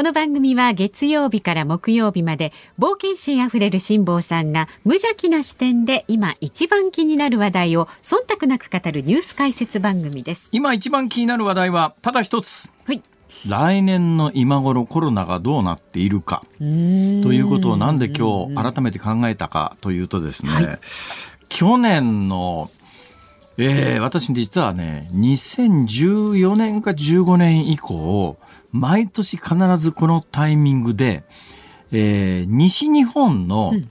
この番組は月曜日から木曜日まで冒険心あふれる辛坊さんが無邪気な視点で今一番気になる話題を忖度なく語るニュース解説番組です。今一番気になる話題はただ一つはい。来年の今頃コロナがどうなっているか。ということをなんで今日改めて考えたかというとですね、はい、去年のえー、私実はね2014年か15年以降毎年必ずこのタイミングで、えー、西日本の、うん。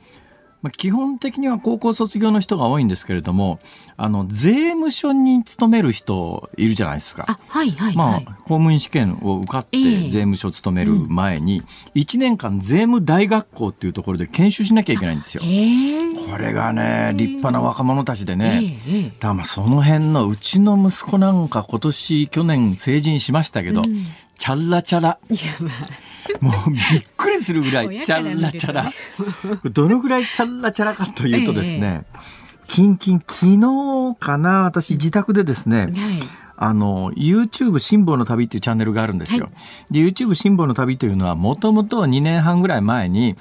まあ、基本的には高校卒業の人が多いんですけれども、あの、税務署に勤める人いるじゃないですか。あ、はいはい、はい、まあ、公務員試験を受かって税務署勤める前に、1年間税務大学校っていうところで研修しなきゃいけないんですよ。これがね、立派な若者たちでね、だからまあその辺のうちの息子なんか今年、去年成人しましたけど、うんチャッラチャラ。いやまあ、もうびっくりするぐらいチャッラチャラ。どのぐらいチャッラチャラかというとですね、ええ、キンキン、昨日かな、私自宅でですね、はいあの、YouTube 辛抱の旅っていうチャンネルがあるんですよ。はい、で、YouTube 辛抱の旅というのは、もともと2年半ぐらい前に、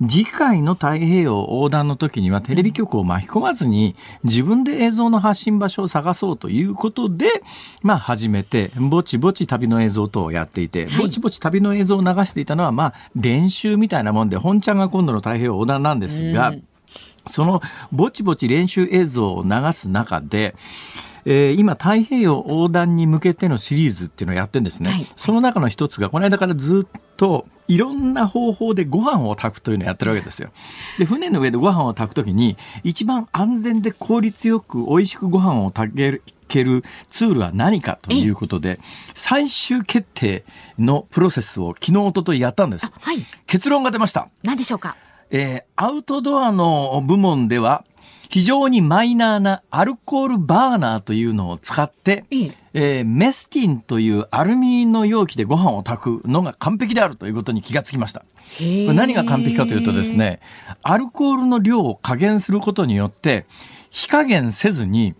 次回の太平洋横断の時にはテレビ局を巻き込まずに、自分で映像の発信場所を探そうということで、まあ始めて、ぼちぼち旅の映像等をやっていて、ぼちぼち旅の映像を流していたのは、まあ練習みたいなもんで、本ちゃんが今度の太平洋横断なんですが、そのぼちぼち練習映像を流す中で、えー、今太平洋横断に向けてのシリーズっていうのをやってるんですね、はい、その中の一つがこの間からずっといろんな方法でご飯を炊くというのをやってるわけですよ。で、船の上でご飯を炊くときに、一番安全で効率よく美味しくご飯を炊ける、けるツールは何かということで、最終決定のプロセスを昨日、おとといやったんです。はい、結論が出ました。何でしょうか？えー、アウトドアの部門では、非常にマイナーなアルコールバーナーというのを使って、えー、メスティンというアルミの容器でご飯を炊くのが完璧であるということに気がつきました。これ何が完璧かというとですね、アルコールの量を加減することによって、火加減せずに、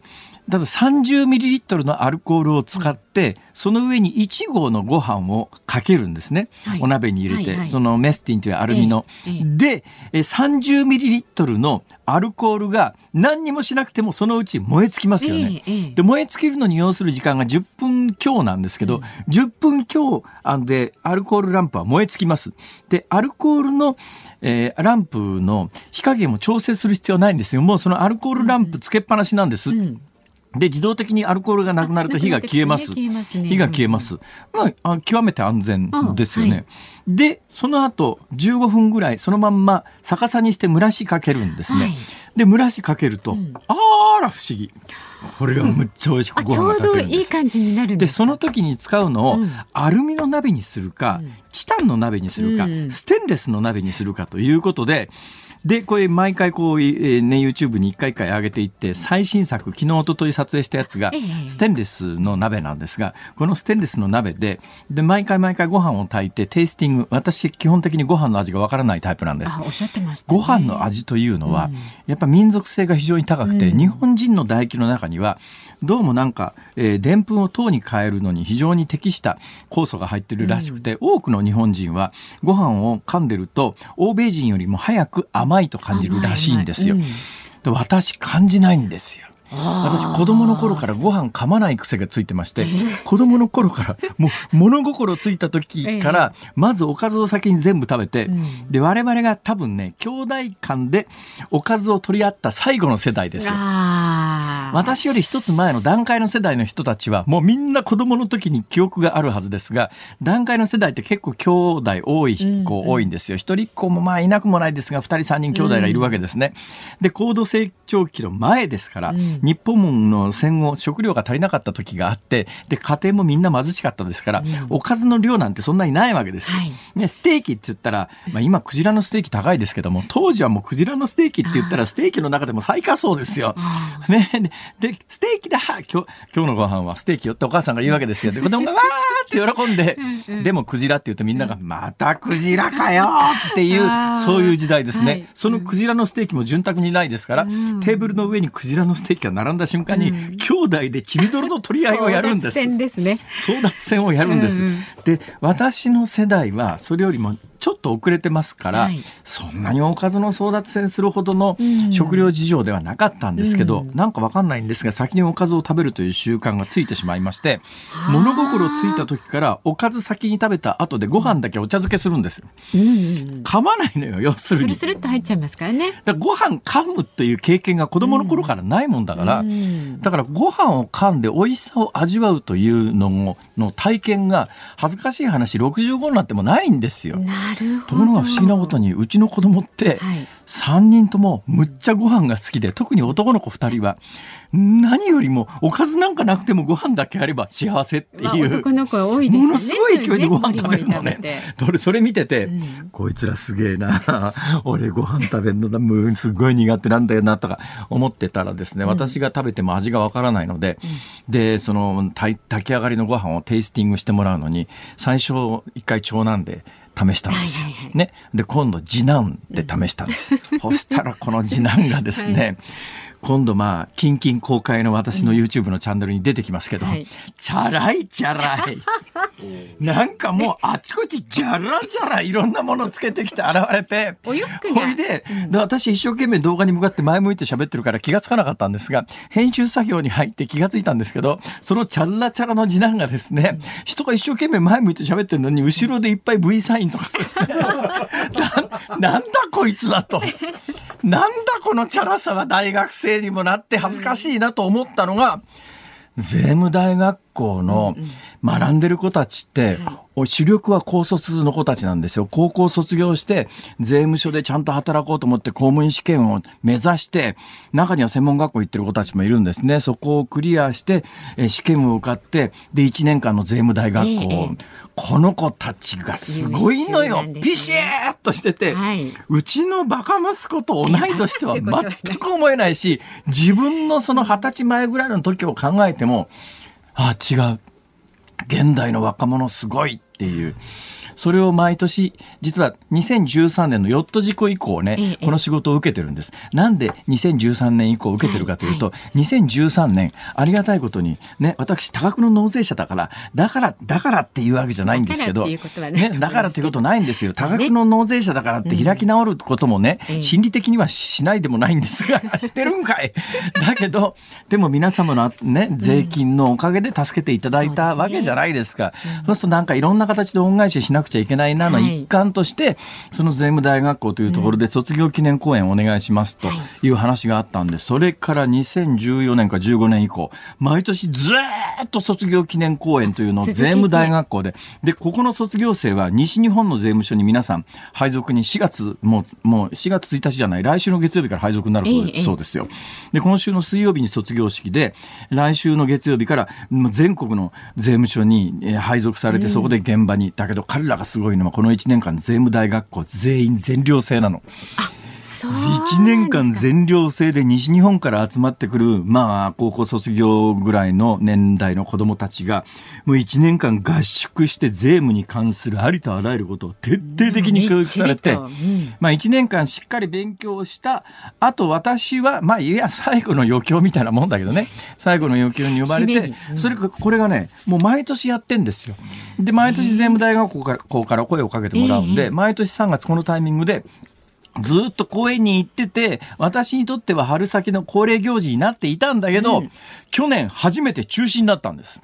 だと 30ml のアルコールを使って、その上に1合のご飯をかけるんですね。はい、お鍋に入れて、はいはい、そのメスティンというアルミの。ええ、で、30ml のアルコールが何にもしなくてもそのうち燃え尽きますよね。え、で、燃え尽きるのに要する時間が10分強なんですけど、うん、10分強でアルコールランプは燃え尽きます。で、アルコールの、えー、ランプの火加減も調整する必要ないんですよ。もうそのアルコールランプつけっぱなしなんです。うんで、自動的にアルコールがなくなると火が消えます。火が消えます。まあ、極めて安全ですよね。はい、で、その後、15分ぐらい、そのまんま逆さにして蒸らしかけるんですね。はい、で、蒸らしかけると、うん、あら不思議。これがむっちゃ美味しくご飯が炊けるんです、ちょうどいい感じになるでその時に使うのを、アルミの鍋にするか、うん、チタンの鍋にするか、うん、ステンレスの鍋にするかということで、で、これ毎回こう、えー、ね、YouTube に一回一回上げていって、最新作、昨日、一昨日撮影したやつが、ステンレスの鍋なんですが、このステンレスの鍋で、で、毎回毎回ご飯を炊いて、テイスティング、私、基本的にご飯の味がわからないタイプなんです。おっしゃってました、ね、ご飯の味というのは、うん、やっぱ民族性が非常に高くて、うん、日本人の唾液の中には、どうもなんか、えー、でんぷんを糖に変えるのに非常に適した酵素が入ってるらしくて、うん、多くの日本人はご飯を噛んでると欧米人よりも早く甘いと感じるらしいんですよ。で私感じないんですよ。私子供の頃からご飯噛まない癖がついてまして、子供の頃からもう物心ついた時からまずおかずを先に全部食べて、で我々が多分ね兄弟間でおかずを取り合った最後の世代ですよ。私より一つ前の段階の世代の人たちは、もうみんな子供の時に記憶があるはずですが、段階の世代って結構兄弟多い子多いんですよ。一、人っ子もまあいなくもないですが、二人三人兄弟がいるわけですね。で、高度成長期の前ですから、日本の戦後食料が足りなかった時があって、で、家庭もみんな貧しかったですから、おかずの量なんてそんなにないわけです。はい、ね、ステーキって言ったら、まあ今クジラのステーキ高いですけども、当時はもうクジラのステーキって言ったらステーキの中でも最下層ですよ。ね、で、ステーキだ今日、今日のご飯はステーキよってお母さんが言うわけですよ。で、子供がわーって喜んで、でもクジラって言うとみんなが、またクジラかよっていう、そういう時代ですね。そのクジラのステーキも潤沢にないですから、テーブルの上にクジラのステーキが並んだ瞬間に、兄弟で血みどろの取り合いをやるんです。争奪戦ですね。争奪戦をやるんです。で、私の世代はそれよりもちょっと遅れてますから、はい、そんなにおかずの争奪戦するほどの食料事情ではなかったんですけど、うん、なんかわかんないんですが先におかずを食べるという習慣がついてしまいまして物心ついた時からおかず先に食べた後でご飯だけお茶漬けするんですよ。うんうん、噛まないのよ要するに。スルスルっと入っちゃいますからね。だご飯噛むという経験が子供の頃からないもんだから、うん、だからご飯を噛んで美味しさを味わうというのの体験が恥ずかしい話65になってもないんですよ。な。ところが不思議なことにうちの子供って3人ともむっちゃご飯が好きで特に男の子2人は何よりもおかずなんかなくてもご飯だけあれば幸せっていう、男の子多いですねものすごい勢いでご飯食べるのね。俺それ見てて、うん、こいつらすげえな俺ご飯食べるのだすごい苦手なんだよなとか思ってたらですね、私が食べても味がわからないので、うん、でその炊き上がりのご飯をテイスティングしてもらうのに最初一回長男で試したんですよ。はいはいはい、ね。で、今度次男で試したんです。そしたらこの次男がですね、はい今度まあ、近々公開の私の YouTube のチャンネルに出てきますけど、はい、チャラいチャラい。なんかもうあちこちじゃらじゃらいろんなものつけてきて現れて、ほいで、で、私一生懸命動画に向かって前向いて喋ってるから気がつかなかったんですが、編集作業に入って気がついたんですけど、そのチャラチャラの次男がですね、人が一生懸命前向いて喋ってるのに、後ろでいっぱい V サインとかですね、ななんだこいつだと。なんだこのチャラさは大学生にもなって恥ずかしいなと思ったのが、税務大学校の学んでる子たちって、主力は高卒の子たちなんですよ。高校卒業して、税務署でちゃんと働こうと思って公務員試験を目指して、中には専門学校行ってる子たちもいるんですね。そこをクリアして、試験を受かって、で、1年間の税務大学校。ええ、この子たちがすごいのよ。ね、ピシッとしてて、はい、うちのバカ息子と同い年とは 全く思えないし、自分のその二十歳前ぐらいの時を考えても、あ、違う。現代の若者すごいっていう。それを毎年、実は2013年のヨット事故以降ね、ええ、この仕事を受けてるんです。なんで2013年以降受けてるかというと、はいはい、2013年、ありがたいことに、ね、私、多額の納税者だから、だから、だからっていうわけじゃないんですけど、ね、だからっていうことないんですよ。多額の納税者だからって開き直ることもね、うん、心理的にはしないでもないんですが、してるんかい。だけど、でも皆様のね、税金のおかげで助けていただいたわけじゃないですか。そう、ね,、するとなんかいろんな形で恩返ししなくちゃいけないなの一環として、はい、その税務大学校というところで卒業記念講演をお願いしますとい。う話があったんで、それから2014年か15年以降、毎年ずっと卒業記念講演というのを税務大学校で、で、ここの卒業生は西日本の税務署に皆さん配属に4月、もう、もう4月1日じゃない、来週の月曜日から配属になるそうですよ。で、今週の水曜日に卒業式で、来週の月曜日から全国の税務署に配属されて、そこで現場に、だけど彼らがすごいのはこの1年間税務大学校全員全寮制なの。1年間全寮制で西日本から集まってくる、まあ、高校卒業ぐらいの年代の子供たちが、もう1年間合宿して税務に関するありとあらゆることを徹底的に教育されて、うん、まあ1年間しっかり勉強した、あと私は、まあいや、最後の余興みたいなもんだけどね、最後の余興に呼ばれて、それか、これがね、もう毎年やってんですよ。で、毎年税務大学校から声をかけてもらうんで、毎年3月このタイミングで、ずっと公園に行ってて、私にとっては春先の恒例行事になっていたんだけど、うん、去年初めて中止になったんです。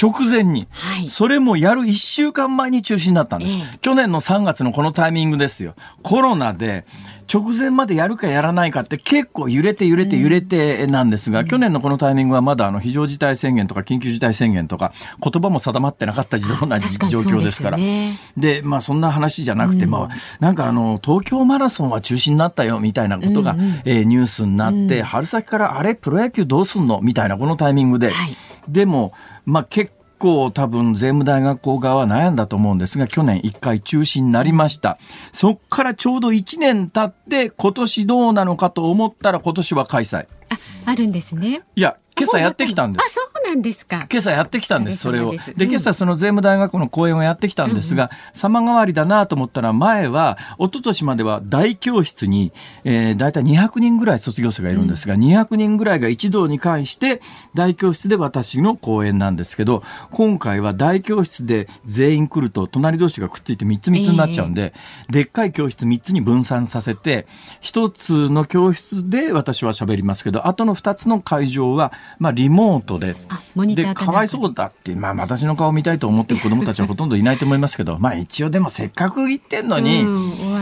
直前に、はい、それもやる1週間前に中止になったんです、えー、去年の3月のこのタイミングですよ。コロナで直前までやるかやらないかって結構揺れて揺れて揺れてなんですが、うん、去年のこのタイミングはまだあの非常事態宣言とか緊急事態宣言とか言葉も定まってなかった時代な状況ですから。で、ね、まあそんな話じゃなくて、うん、まあなんかあの東京マラソンは中止になったよみたいなことが、うんうん、えー、ニュースになって、うん、春先からあれプロ野球どうすんのみたいなこのタイミングで、はい、でもまあ結構多分税務大学校側は悩んだと思うんですが、去年1回中止になりました。そっからちょうど1年経って、今年どうなのかと思ったら今年は開催。あ、あるんですね。いや、今朝やってきたんです。あ、そうなんですか。今朝やってきたんです、それを。で、今朝その税務大学校の講演をやってきたんですが、様変わりだなと思ったら、前は、一昨年までは大教室に、えー、大体200人ぐらい卒業生がいるんですが、うん、200人ぐらいが一堂に会して、大教室で私の講演なんですけど、今回は大教室で全員来ると、隣同士がくっついて3つ3つになっちゃうんで、えー、でっかい教室3つに分散させて、1つの教室で私は喋りますけど、あとの2つの会場は、まあ、リモートで、で、かわいそうだって、まあ、私の顔見たいと思ってる子供たちはほとんどいないと思いますけど、まあ、一応でもせっかく行ってんのに、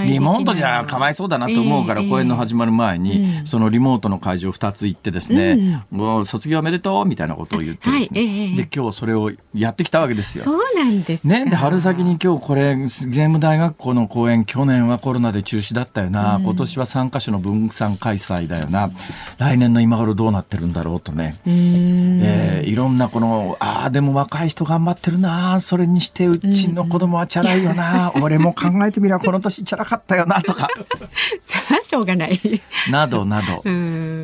リモートじゃかわいそうだなと思うから、公演の始まる前に、そのリモートの会場2つ行ってですね、もう卒業おめでとうみたいなことを言ってですね、で、今日それをやってきたわけですよ。そうなんですね。で、春先に今日これ、税務大学校の公演、去年はコロナで中止だったよな、今年は3カ所の分散開催だよな、来年の今頃どうなってるんだろうとね。えー、いろんなこのああでも若い人頑張ってるなそれにしてうちの子供はチャラいよな、うん、俺も考えてみればこの年チャラかったよなとか。それはしょうがない。などなど。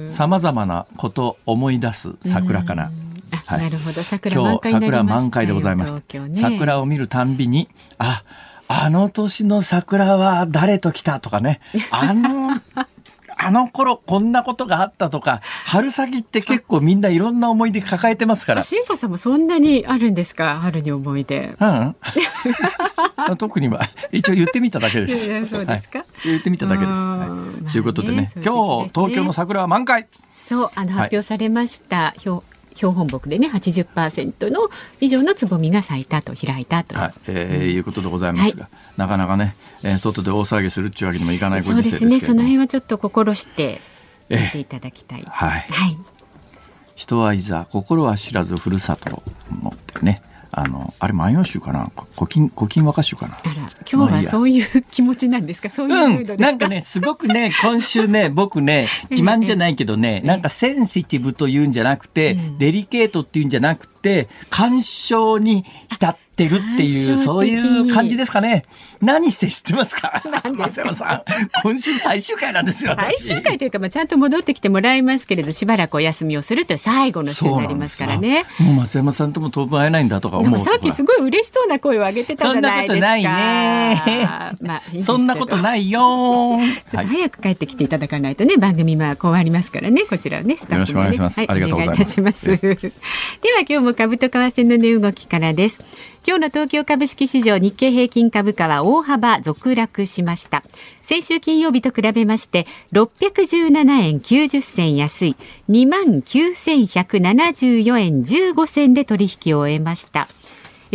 さまざまなこと思い出す桜かな。はい、なるほど。桜満開桜満開でございました、ね、桜を見るたんびにああの年の桜は誰と来たとかね。あのあの頃こんなことがあったとか春先って結構みんないろんな思い出抱えてますから。新保さんもそんなにあるんですか？春に思い出。うん。特には。一応言ってみただけです。そうですか、はい、言ってみただけです、はい、ということでね、ね、今日東京の桜は満開。そうあの発表されました、はい、標本木でね80%の以上のつぼみが咲いたと開いたと、はい。えー、うん、いうことでございますが、はい、なかなかね、えー、外で大騒ぎするっていうわけにもいかないご時世ですそうですね。その辺はちょっと心して見ていただきたい、えー、はい、はい、人はいざ心は知らずふるさとのってねあのあれ万葉集かな。古今古今和歌集かな。あら今日はそういう気持ちなんですか？そういううん、なんかねすごくね今週ね 僕ね自慢じゃないけどね、なんかセンシティブというんじゃなくて、うん、デリケートっていうんじゃなくて感傷に浸ってってるっていう、そういう感じですかね。何せ知ってますか？松山さん。今週最終回なんですよ、最終回というか、まあ、ちゃんと戻ってきてもらいますけれど、しばらくお休みをするという最後の週になりますからね。もう松山さんとも当分会えないんだとか思う。さっきすごい嬉しそうな声を上げてたじゃないですか。そんなことないね。まあ、いいそんなことないよ。ちょっと早く帰ってきていただかないとね、番組は終わりますからね、こちらね、スタッフ、ね、よろしくお願いします。はい、ありがとうございます。では今日も株と為替の値動きからです。今日の東京株式市場日経平均株価は大幅続落しました。先週金曜日と比べまして617円90銭安い。2万9174円15銭で取引を終えました。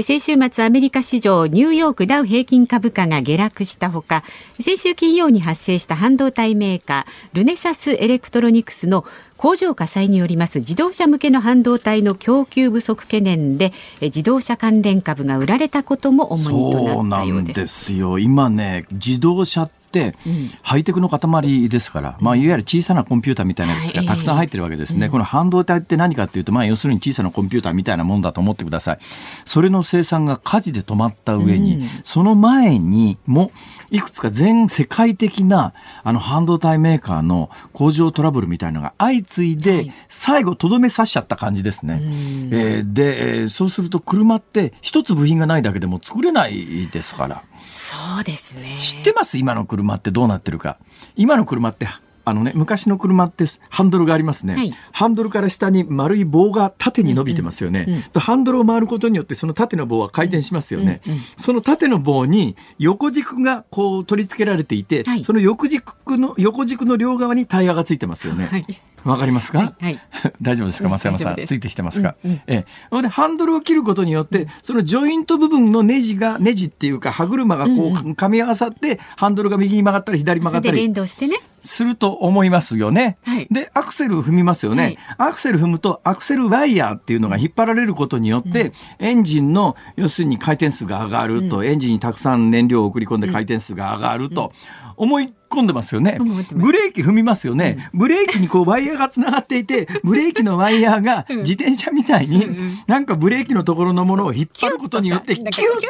先週末アメリカ市場ニューヨークダウ平均株価が下落したほか先週金曜に発生した半導体メーカールネサスエレクトロニクスの工場火災によります自動車向けの半導体の供給不足懸念で自動車関連株が売られたことも主にとなったようです。そうなんですよ今ね自動車ってハイテクの塊ですから、まあ、いわゆる小さなコンピューターみたいなやつがたくさん入ってるわけですね、この半導体って何かっていうと、まあ、要するに小さなコンピューターみたいなもんだと思ってください。それの生産が火事で止まった上に、その前にもいくつか全世界的なあの半導体メーカーの工場トラブルみたいなのが相次いで、最後とどめ刺しちゃった感じですね、えー、でそうすると車って一つ部品がないだけでも作れないですから。そうですね。知ってます？今の車ってどうなってるか。今の車ってあのね、昔の車ってハンドルがありますね、はい、ハンドルから下に丸い棒が縦に伸びてますよね、うんうん、とハンドルを回ることによってその縦の棒は回転しますよね、うんうん、その縦の棒に横軸がこう取り付けられていて、はい、その横軸の横軸の両側にタイヤがついてますよね、はいわかりますか、はいはい、大丈夫ですか増山さん？ついてきてますか、うんうん、ええ。でハンドルを切ることによってそのジョイント部分のネジがネジっていうか歯車がこう噛み合わさってハンドルが右に曲がったり左に曲がったり連動してね。すると思いますよね。はい、で、アクセルを踏みますよね、はい、アクセル踏むと、アクセルワイヤーっていうのが引っ張られることによって、うん、エンジンの、要するに回転数が上がると、うん、エンジンにたくさん燃料を送り込んで回転数が上がると、思い込んでますよね。ブレーキ踏みますよね。ブレーキにこうワイヤーがつながっていて、ブレーキのワイヤーが自転車みたいに、なんかブレーキのところのものを引っ張ることによって、キュッ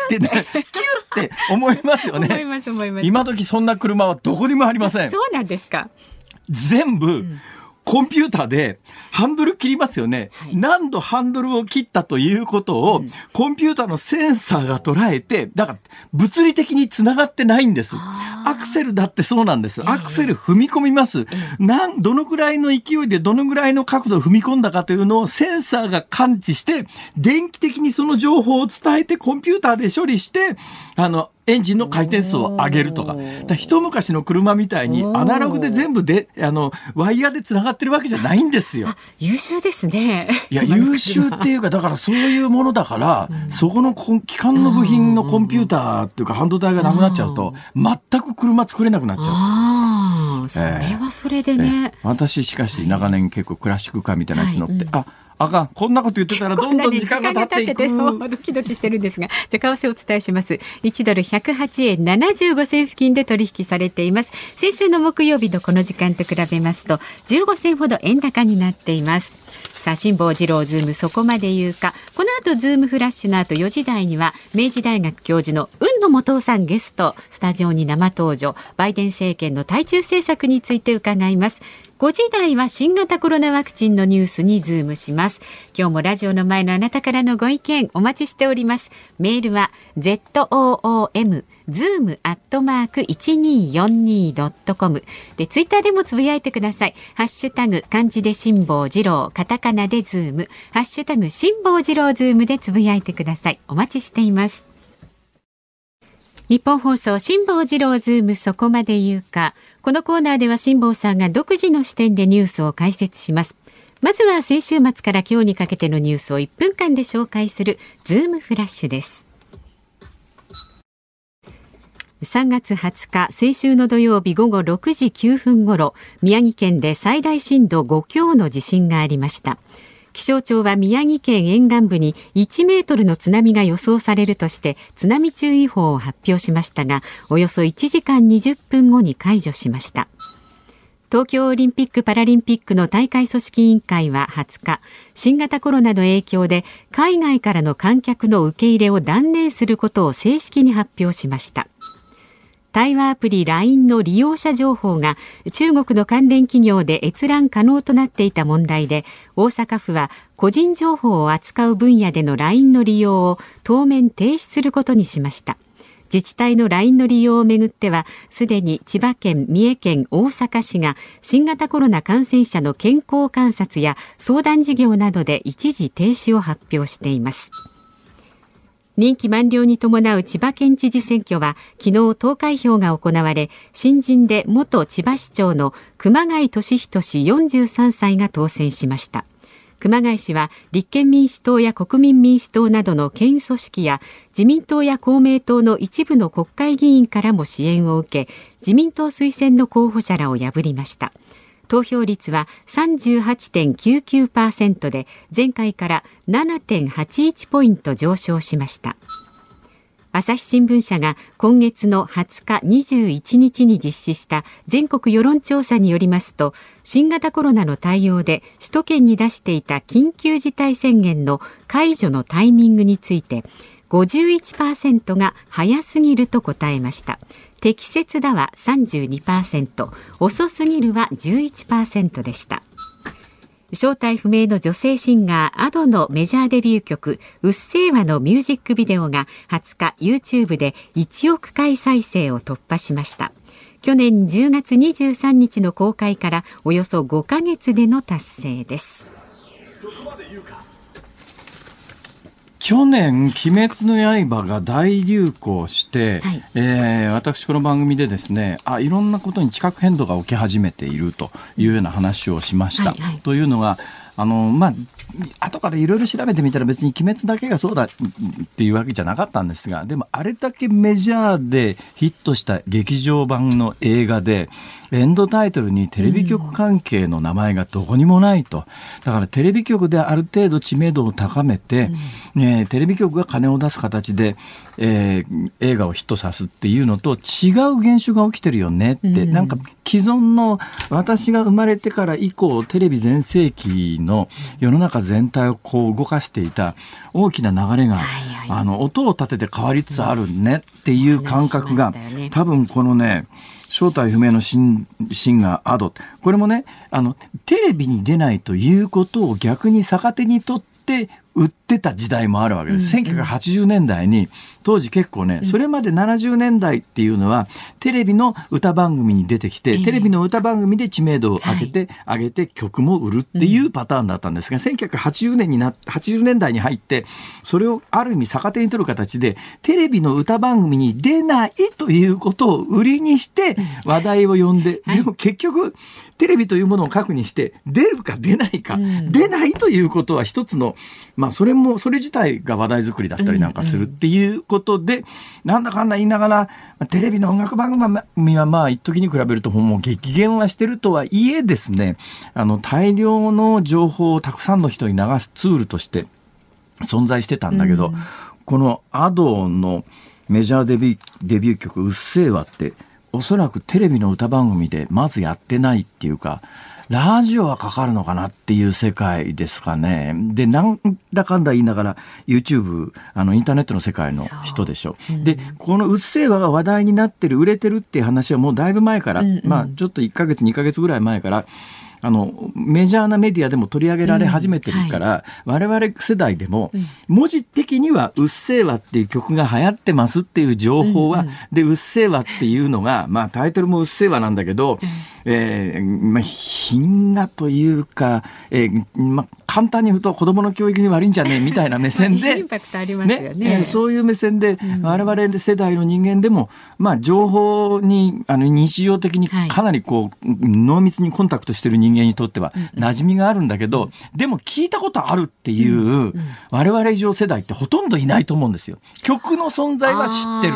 てね、キュッって思いますよね。今時そんな車はどこにもありません。そうなんですか。全部、コンピューターでハンドル切りますよね、はい、何度ハンドルを切ったということを、コンピューターのセンサーが捉えて、だから物理的につながってないんです。アクセルだってそうなんです。アクセル踏み込みます。なん、どのくらいの勢いでどのぐらいの角度を踏み込んだかというのをセンサーが感知して、電気的にその情報を伝えてコンピューターで処理して、あの、エンジンの回転数を上げるとか。か一昔の車みたいにアナログで全部で、あの、ワイヤーで繋がってるわけじゃないんですよ。優秀ですね。いや、優秀っていうか、だからそういうものだから、うん、そこの機関の部品のコンピューターっていうか半導体がなくなっちゃうと、全く車作れなくなっちゃう。ああ、それはそれでね。えー、私しかし長年結構クラシックカーみたいなやつ乗って、はいうん、あ、あかん。こんなこと言ってたらどんどん時間が経っていく。ドキドキしてるんですが、じゃあ為替をお伝えします。1ドル108円75銭付近で取引されています。先週の木曜日のこの時間と比べますと、15銭ほど円高になっています。さあ辛坊治郎ズームそこまで言うかこの後ズームフラッシュの後4時台には明治大学教授の海野素央さんゲストスタジオに生登場バイデン政権の対中政策について伺います5時台は新型コロナワクチンのニュースにズームします。今日もラジオの前のあなたからのご意見お待ちしております。メールは zoom zoom アットマーク 1242.com で、ツイッターでもつぶやいてください。ハッシュタグ漢字で辛坊治郎、カタカナでズーム、ハッシュタグ辛坊治郎ズームでつぶやいてください。お待ちしています。ニッポン放送辛坊治郎ズームそこまで言うか。このコーナーでは辛坊さんが独自の視点でニュースを解説します。まずは先週末から今日にかけてのニュースを1分間で紹介するズームフラッシュです。3月20日、先週の土曜日午後6時9分ごろ、宮城県で最大震度5強の地震がありました。気象庁は宮城県沿岸部に1メートルの津波が予想されるとして津波注意報を発表しましたがおよそ1時間20分後に解除しました。東京オリンピック・パラリンピックの大会組織委員会は20日新型コロナの影響で海外からの観客の受け入れを断念することを正式に発表しました。対話アプリ LINE の利用者情報が中国の関連企業で閲覧可能となっていた問題で大阪府は個人情報を扱う分野での LINE の利用を当面停止することにしました。自治体の LINE の利用をめぐってはすでに千葉県、三重県、大阪市が新型コロナ感染者の健康観察や相談事業などで一時停止を発表しています。任期満了に伴う千葉県知事選挙は昨日投開票が行われ新人で元千葉市長の熊谷俊人氏43歳が当選しました。熊谷氏は立憲民主党や国民民主党などの県組織や自民党や公明党の一部の国会議員からも支援を受け自民党推薦の候補者らを破りました。投票率は38.99%で前回から7.81ポイント上昇しました。朝日新聞社が今月の20日21日に実施した全国世論調査によりますと新型コロナの対応で首都圏に出していた緊急事態宣言の解除のタイミングについて51%が早すぎると答えました。適切だは32%遅すぎるは11%でした。正体不明の女性シンガー Ado のメジャーデビュー曲「うっせぇわ」のミュージックビデオが20日 YouTube で1億回再生を突破しました。去年10月23日の公開からおよそ5ヶ月での達成です。去年「鬼滅の刃」が大流行して、はい、えー、私この番組でですねあいろんなことに地殻変動が起き始めているというような話をしました。はいはい、というのがあのまあ後からいろいろ調べてみたら別に鬼滅だけがそうだっていうわけじゃなかったんですがでもあれだけメジャーでヒットした劇場版の映画でエンドタイトルにテレビ局関係の名前がどこにもないと。だからテレビ局である程度知名度を高めて、うん、えテレビ局が金を出す形で、えー、映画をヒットさすっていうのと違う現象が起きてるよねって、うん、なんか既存の私が生まれてから以降テレビ全盛期の世の中全体をこう動かしていた大きな流れが、あの音を立てて変わりつつあるねっていう感覚が、多分このね正体不明のシンシンガーアドこれもねあのテレビに出ないということを逆に逆手にとって売ってた時代もあるわけです。うんうん、1980年代に当時結構ね、それまで70年代っていうのはテレビの歌番組に出てきて、テレビの歌番組で知名度を上げて、上げて曲も売るっていうパターンだったんですが、1980年にな80年代に入ってそれをある意味逆手に取る形でテレビの歌番組に出ないということを売りにして話題を呼んで、でも結局テレビというものを核にして出るか出ないか、出ないということは一つのまあそれも、それ自体が話題作りだったりなんかするっていうことで、うんうん、なんだかんだ言いながら、テレビの音楽番組はまあ一時に比べるともう激減はしてるとはいえですね、あの大量の情報をたくさんの人に流すツールとして存在してたんだけど、うん、このアドのメジャーデビューデビュー曲「うっせぇわ」っておそらくテレビの歌番組でまずやってないっていうかラジオはかかるのかなっていう世界ですかね。で、なんだかんだ言いながら、YouTube、あの、インターネットの世界の人でしょ。うん、で、このうっせぇわが話題になってる、売れてるっていう話はもうだいぶ前から、うんうん、まあ、ちょっと1ヶ月、2ヶ月ぐらい前から、あのメジャーなメディアでも取り上げられ始めてるから、うんはい、我々世代でも、文字的には「うっせぇわ」っていう曲が流行ってますっていう情報は、うんうん、で「うっせぇわ」っていうのが、まあ、タイトルも「うっせぇわ」なんだけど、うん、えー、まあ、品がというか、えーまあ、簡単に言うと子供の教育に悪いんじゃねえみたいな目線でね。ね、そういう目線で、我々世代の人間でも、まあ、情報にあの日常的にかなりこう、濃密にコンタクトしてる人間にとっては馴染みがあるんだけど、でも聞いたことあるっていう、我々以上世代ってほとんどいないと思うんですよ。曲の存在は知ってる。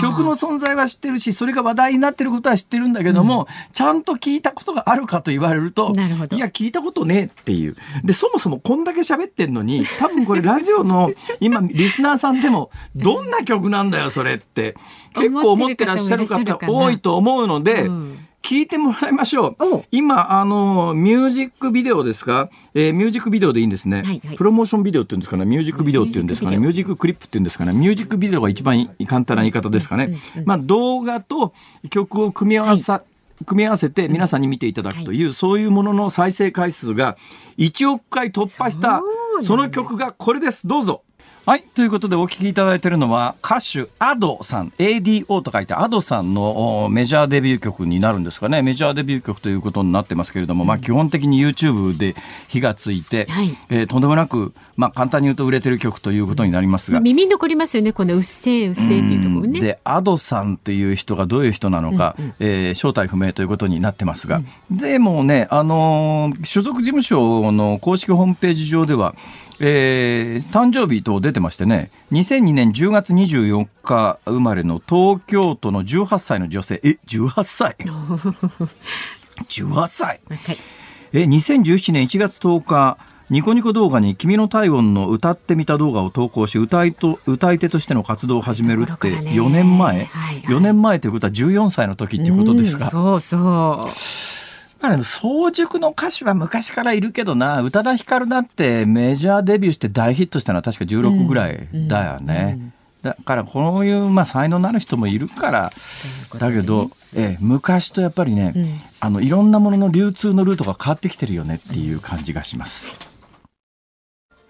曲の存在は知ってるしそれが話題になってることは知ってるんだけども、ちゃんと聞いたことがあるかと言われるといや聞いたことねえっていう。でそもそもこんだけ喋ってんのに多分これラジオの 今リスナーさんでもどんな曲なんだよそれって。結構思ってらっしゃる方多いと思うので。聞いてもらいましょう。今、あの、ミュージックビデオですか、えー、ミュージックビデオでいいんですね、はいはい、プロモーションビデオっていうんですかね、ミュージックビデオっていうんですかね、ミュージッククリップっていうんですかね、ミュージックビデオが一番簡単な言い方ですかね？まあ、動画と曲を組み合わさ、はい。組み合わせて皆さんに見ていただくという、うんはい、そういうものの再生回数が1億回突破したその曲がこれです。どうぞはい。ということでお聴きいただいているのは歌手アドさん、ADO と書いてアドさんのメジャーデビュー曲になるんですかね。メジャーデビュー曲ということになってますけれども、うん、まあ基本的に YouTube で火がついて、はい、えー、とんでもなく、まあ簡単に言うと売れてる曲ということになりますが。耳残りますよね。このうっせえうっせえっていうところね。で、アドさんっていう人がどういう人なのか、うんうん、えー、正体不明ということになってますが、うん、でもね、あのー、所属事務所の公式ホームページ上では、えー、誕生日と出てましてね。2002年10月24日生まれの東京都の18歳の女性。え18歳18歳、は い、え2017年1月10日ニコニコ動画に君の体温の歌ってみた動画を投稿し歌いと歌い手としての活動を始めるって4年前、はいはい、4年前ということは14歳の時っていうことですか、そうそうまあ、早熟の歌手は昔からいるけどな、宇多田ヒカルだってメジャーデビューして大ヒットしたのは確か16ぐらいだよね。うん。うん、だからこういう、まあ、才能のある人もいるから、だけど、ええ、昔とやっぱりね、うん、あのいろんなものの流通のルートが変わってきてるよねっていう感じがします。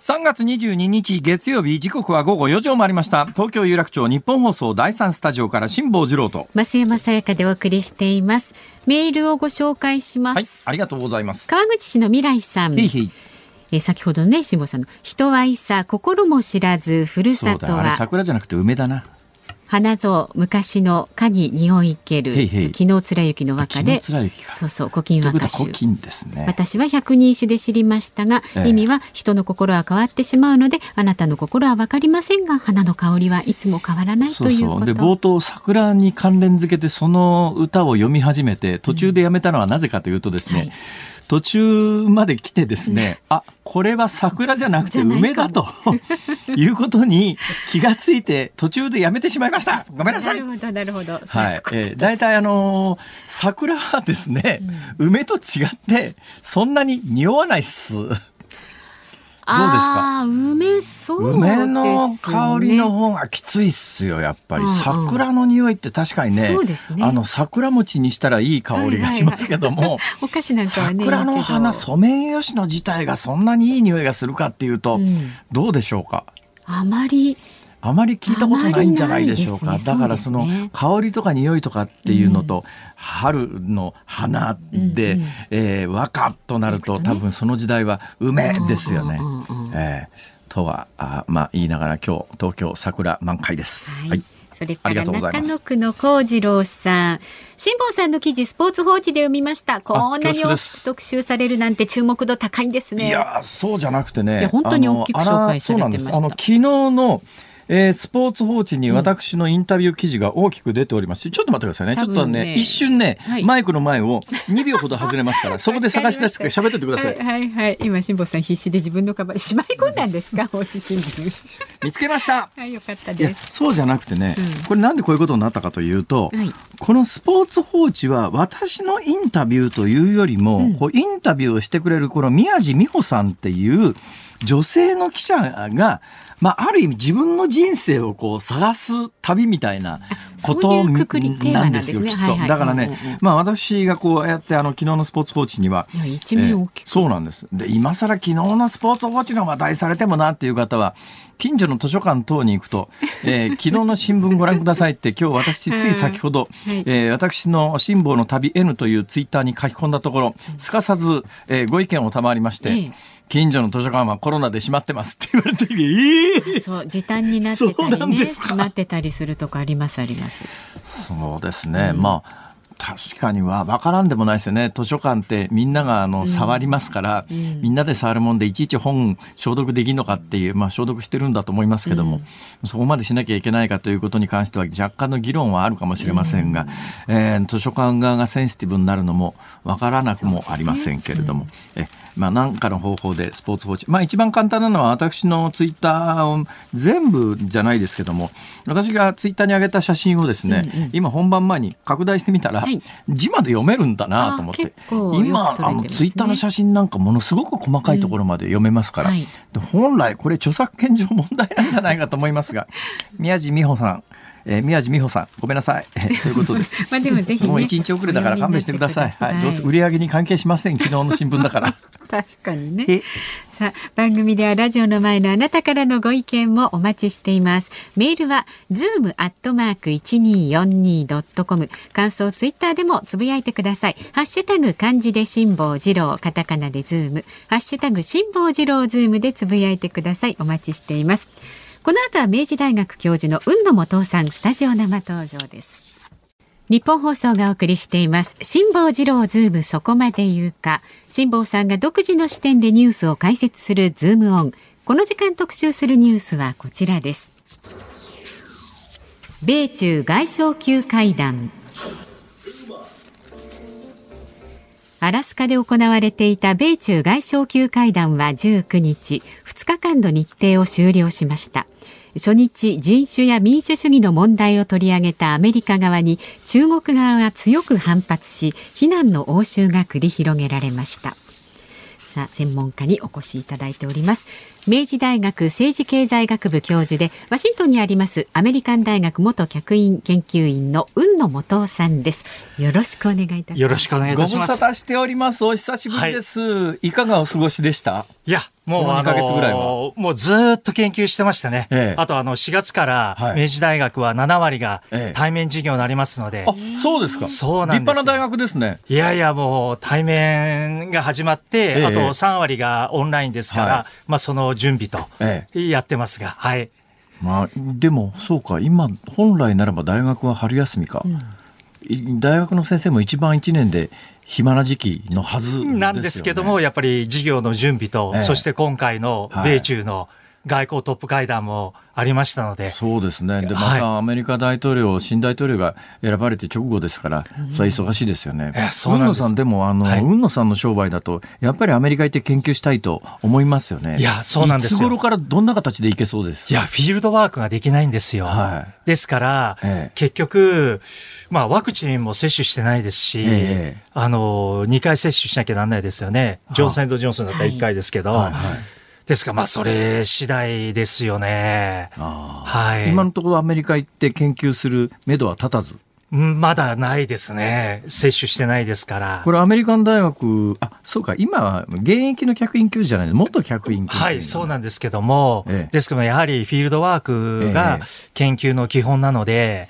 3月22日月曜日時刻は午後4時を回りました。東京有楽町日本放送第三スタジオから辛坊治郎と。増山さやかでお送りしています。メールをご紹介します、はい、ありがとうございます。川口市の未来さん。えー、先ほどね辛坊さんの「人はいさ心も知らずふるさとは」桜じゃなくて梅だな花蔵昔の蚊に匂いける昨日貫之の和歌でそうそう古今和歌集、ね、私は百人一首で知りましたが、ええ、意味は人の心は変わってしまうのであなたの心はわかりませんが花の香りはいつも変わらないということ。で冒頭桜に関連付けてその歌を読み始めて途中でやめたのはなぜかというとですね、うんはい途中まで来てですね、あ、これは桜じゃなくて梅だと いうことに気がついて途中でやめてしまいました。ごめんなさい。なるほど、なるほど。はい。えー、大体あのー、桜はですね、うん、梅と違ってそんなに匂わないっす。どうですか？梅そう、ね、梅の香りの方がきついっすよやっぱり、うんうん、桜の匂いって確かにね、ね、あの桜餅にしたらいい香りがしますけども、はいはい。はい、お菓子なんかはね桜の花ソメイヨシノ自体がそんなにいい匂いがするかっていうと、うん、どうでしょうか？あまりあまり聞いたことないんじゃないでしょうか。うね、だからその香りとか匂いとかっていうのと、うん、春の花で、うんうん、えー、和歌となると、多分その時代は梅ですよね。えー、とはあまあ言いながら今日東京桜満開です。はい、はいそれから中野区の幸次郎さん。辛坊さんの記事、スポーツ報知で読みました。こんなに特集されるなんて注目度高いんですね。いや、そうじゃなくてね。本当に大きく紹介されてました。あの、昨日のえー、スポーツ報知に私のインタビュー記事が大きく出ておりますし、ちょっと待ってくださいね。ねちょっとね、一瞬ね、はい、マイクの前を2秒ほど外れますから、そこで探し出して喋っててください。はい、はい、今、辛坊さん必死で自分のカバンしまい込んだんですか、報知新聞。見つけました。はい、よかったです。そうじゃなくてね、うん、これなんでこういうことになったかというと、はい、このスポーツ報知は私のインタビューというよりも、うん、こうインタビューをしてくれるこの宮地美穂さんっていう女性の記者がまあ、ある意味自分の人生をこう探す旅みたいなことなんですよ、きっと。だからね、まあ私がこうやってあの昨日のスポーツ報知には、一面大きく、そうなんです。で、今更昨日のスポーツ報知の話題されてもなっていう方は、近所の図書館等に行くと、えー、昨日の新聞ご覧くださいって今日私つい先ほど、はい、えー、私の辛抱の旅 N というツイッターに書き込んだところ、すかさず、えー、ご意見を賜りまして、近所の図書館はコロナで閉まってますって言われて、えー、そう時短になってたりね閉まってたりするとこあります？あります。そうですね、うん、まあ確かには分からんでもないですよね。図書館ってみんながあの触りますから、うん、みんなで触るもんでいちいち本消毒できるのかっていう、まあ、消毒してるんだと思いますけども、うん、そこまでしなきゃいけないかということに関しては若干の議論はあるかもしれませんが、うん、えー、図書館側がセンシティブになるのも分からなくもありませんけれども。えまあ、何かの方法でスポーツ報知、まあ、一番簡単なのは私のツイッターを全部じゃないですけども私がツイッターに上げた写真をですね、うんうん、今本番前に拡大してみたら、はい、字まで読めるんだなと思って。今あのツイッターの写真なんかものすごく細かいところまで読めますから、うんはい、本来これ著作権上問題なんじゃないかと思いますが宮地美穂さん。えー、宮地美穂さんごめんなさい、えー、そういうことで。まあでもぜひ、ね、もう一日遅れだから勘弁してください。はい。どうせ売り上げに関係しません。昨日の新聞だから確かにね。さあ番組ではラジオの前のあなたからのご意見もお待ちしています。メールはズームアットマーク一二四二ドットコム。感想ツイッターでもつぶやいてください。ハッシュタグ漢字で辛坊治郎カタカナでズーム。ハッシュタグ辛坊治郎ズームでつぶやいてください。お待ちしています。この後は明治大学教授の海野素央さんスタジオ生登場ですニッポン放送がお送りしています。辛坊治郎ズームそこまで言うか。辛坊さんが独自の視点でニュースを解説するズームオン。この時間特集するニュースはこちらです。米中外相級会談。アラスカで行われていた米中外相級会談は19日。2日間の日程を終了しました。初日人種や民主主義の問題を取り上げたアメリカ側に中国側が強く反発し非難の応酬が繰り広げられました。さあ専門家にお越しいただいております。明治大学政治経済学部教授でワシントンにありますアメリカン大学元客員研究員の雲野元さんですよろしくお願いいたします。よろしくお願いいたします。ご無沙汰しております。お久しぶりです、はい、いかがお過ごしでした？いやもう2ヶ月ぐらいは。もうずっと研究してましたね。ええ、あとあの4月から明治大学は7割が対面授業になりますので。え、あ、そうですか。そうなんです。立派な大学ですね。いやいやもう対面が始まって、あと3割がオンラインですから、はい、まあその準備とやってますが、はい。まあでもそうか、今本来ならば大学は春休みか。うん、大学の先生も一番1年で暇な時期のはず、ね、なんですけども、やっぱり事業の準備と、ええ、そして今回の米中の外交トップ会談もありましたので。そうですね。で、またアメリカ大統領、はい、新大統領が選ばれて直後ですから、それは忙しいですよね。そう野さんでも、あの、はい、雲野さんの商売だと、やっぱりアメリカ行って研究したいと思いますよね。いや、そうなんですよ。いつ頃からどんな形でいけそうですいや、フィールドワークができないんですよ。はい、ですから、ええ、結局、まあ、ワクチンも接種してないですし、え、あの、2回接種しなきゃなんないですよね。ジョンソンジョンソンだったら1回ですけど。はいはいですか、まあ、それ次第ですよね。はい。今のところアメリカ行って研究する目処は立たず？まだないですね。接種してないですから。これアメリカン大学、あ、そうか、今は現役の客員教授じゃない元客員教授。はい、そうなんですけども、ええ、ですけどやはりフィールドワークが研究の基本なので、え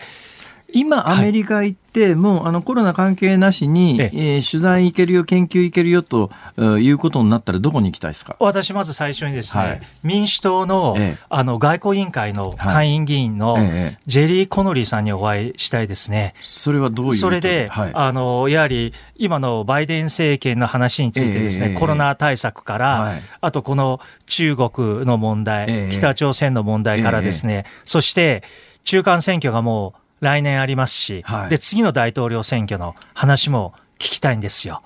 今、アメリカ行って、もうあのコロナ関係なしに、ええ。ー、取材行けるよ、研究行けるよということになったら、どこに行きたいですか？私、まず最初にですね、はい、民主党のええ、あの外交委員会の会員議員のジェリー・コノリーさんにお会いしたいですね。それはどういうそれで、はい、あのやはり今のバイデン政権の話についてですね、コロナ対策から、はい、あとこの中国の問題、北朝鮮の問題からですね、そして中間選挙がもう来年ありますし、はい、で次の大統領選挙の話も聞きたいんですよ。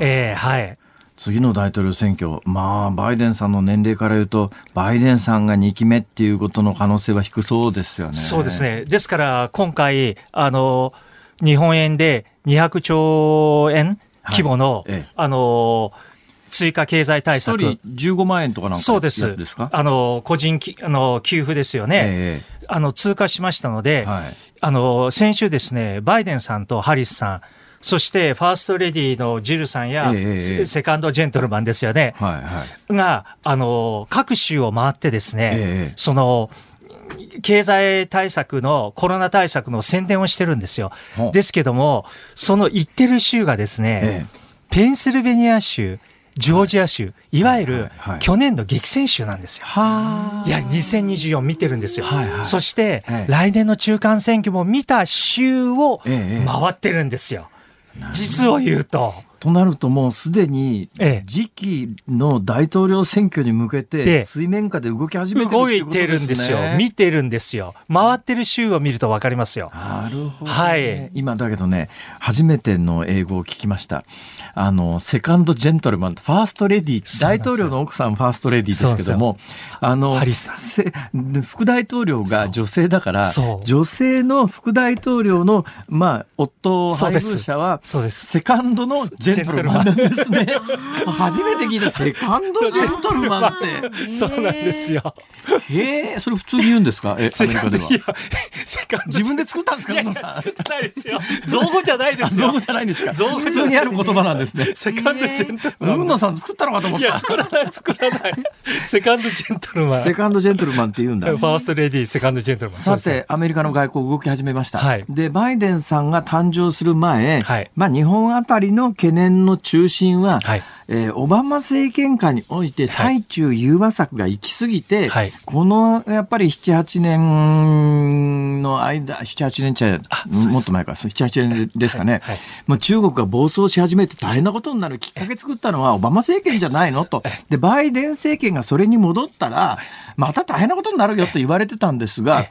えー、はい次の大統領選挙、まあ、バイデンさんの年齢から言うと、バイデンさんが2期目っていうことの可能性は低そうですよね。そうですね。ですから、今回、あの、日本円で200兆円規模の、はいええ、あの、追加経済対策。1人15万円とかなんかそうです。あの、個人きあの給付ですよね。ええ、あの、通過しましたので、はい、あの、先週ですね、バイデンさんとハリスさん、そしてファーストレディのジルさんや、えー、セカンドジェントルマンですよね、はいはい、が、あの、各州を回ってですね、えー、その、経済対策の、コロナ対策の宣伝をしてるんですよ。ですけども、その行ってる州がですね、えー、ペンシルベニア州、ジョージア州、いわゆる去年の激戦州なんですよ。いや、2024見てるんですよ。はいはい、そして、来年の中間選挙も見た州を回ってるんですよ。実を言うと。となるともうすでに次期の大統領選挙に向けて水面下で動き始めてる動いてるんですよ。見てるんですよ。回ってる州を見ると分かりますよ。なるほど、ね、はい。今だけどね、初めての英語を聞きました。あの、セカンドジェントルマン、ファーストレディ、大統領の奥さんファーストレディですけども、あの、副大統領が女性だから、女性の副大統領の、まあ、夫配偶者は、セカンドのジェジェントルマンですね。初めて聞いたセカンドジェントルマンって。そうなんですよ。ええそれ普通に言うんですか？え、アメリカでは。自分で作ったんですか作ってないですよ。造語じゃないですよ。造語じゃないんですか普通にある言葉なんですね。セカンドジェントルマン。うんのさん作ったのかと思った。いや、作らない、作らない。セカンドジェントルマン。セカンドジェントルマンって言うんだ。ファーストレディー、セカンドジェントルマン。さて、アメリカの外交動き始めました。はい、で、バイデンさんが誕生する前、はい、まあ日本あたりの懸念念の中心は、はい、えー、オバマ政権下において対中融和策が行き過ぎて、はい、このやっぱり7、8年の間、7、8年ちゃもっと前か、7、8年ですかね、はい、もう中国が暴走し始めて大変なことになるきっかけ作ったのはオバマ政権じゃないの？と。で、バイデン政権がそれに戻ったら、また大変なことになるよと言われてたんですが、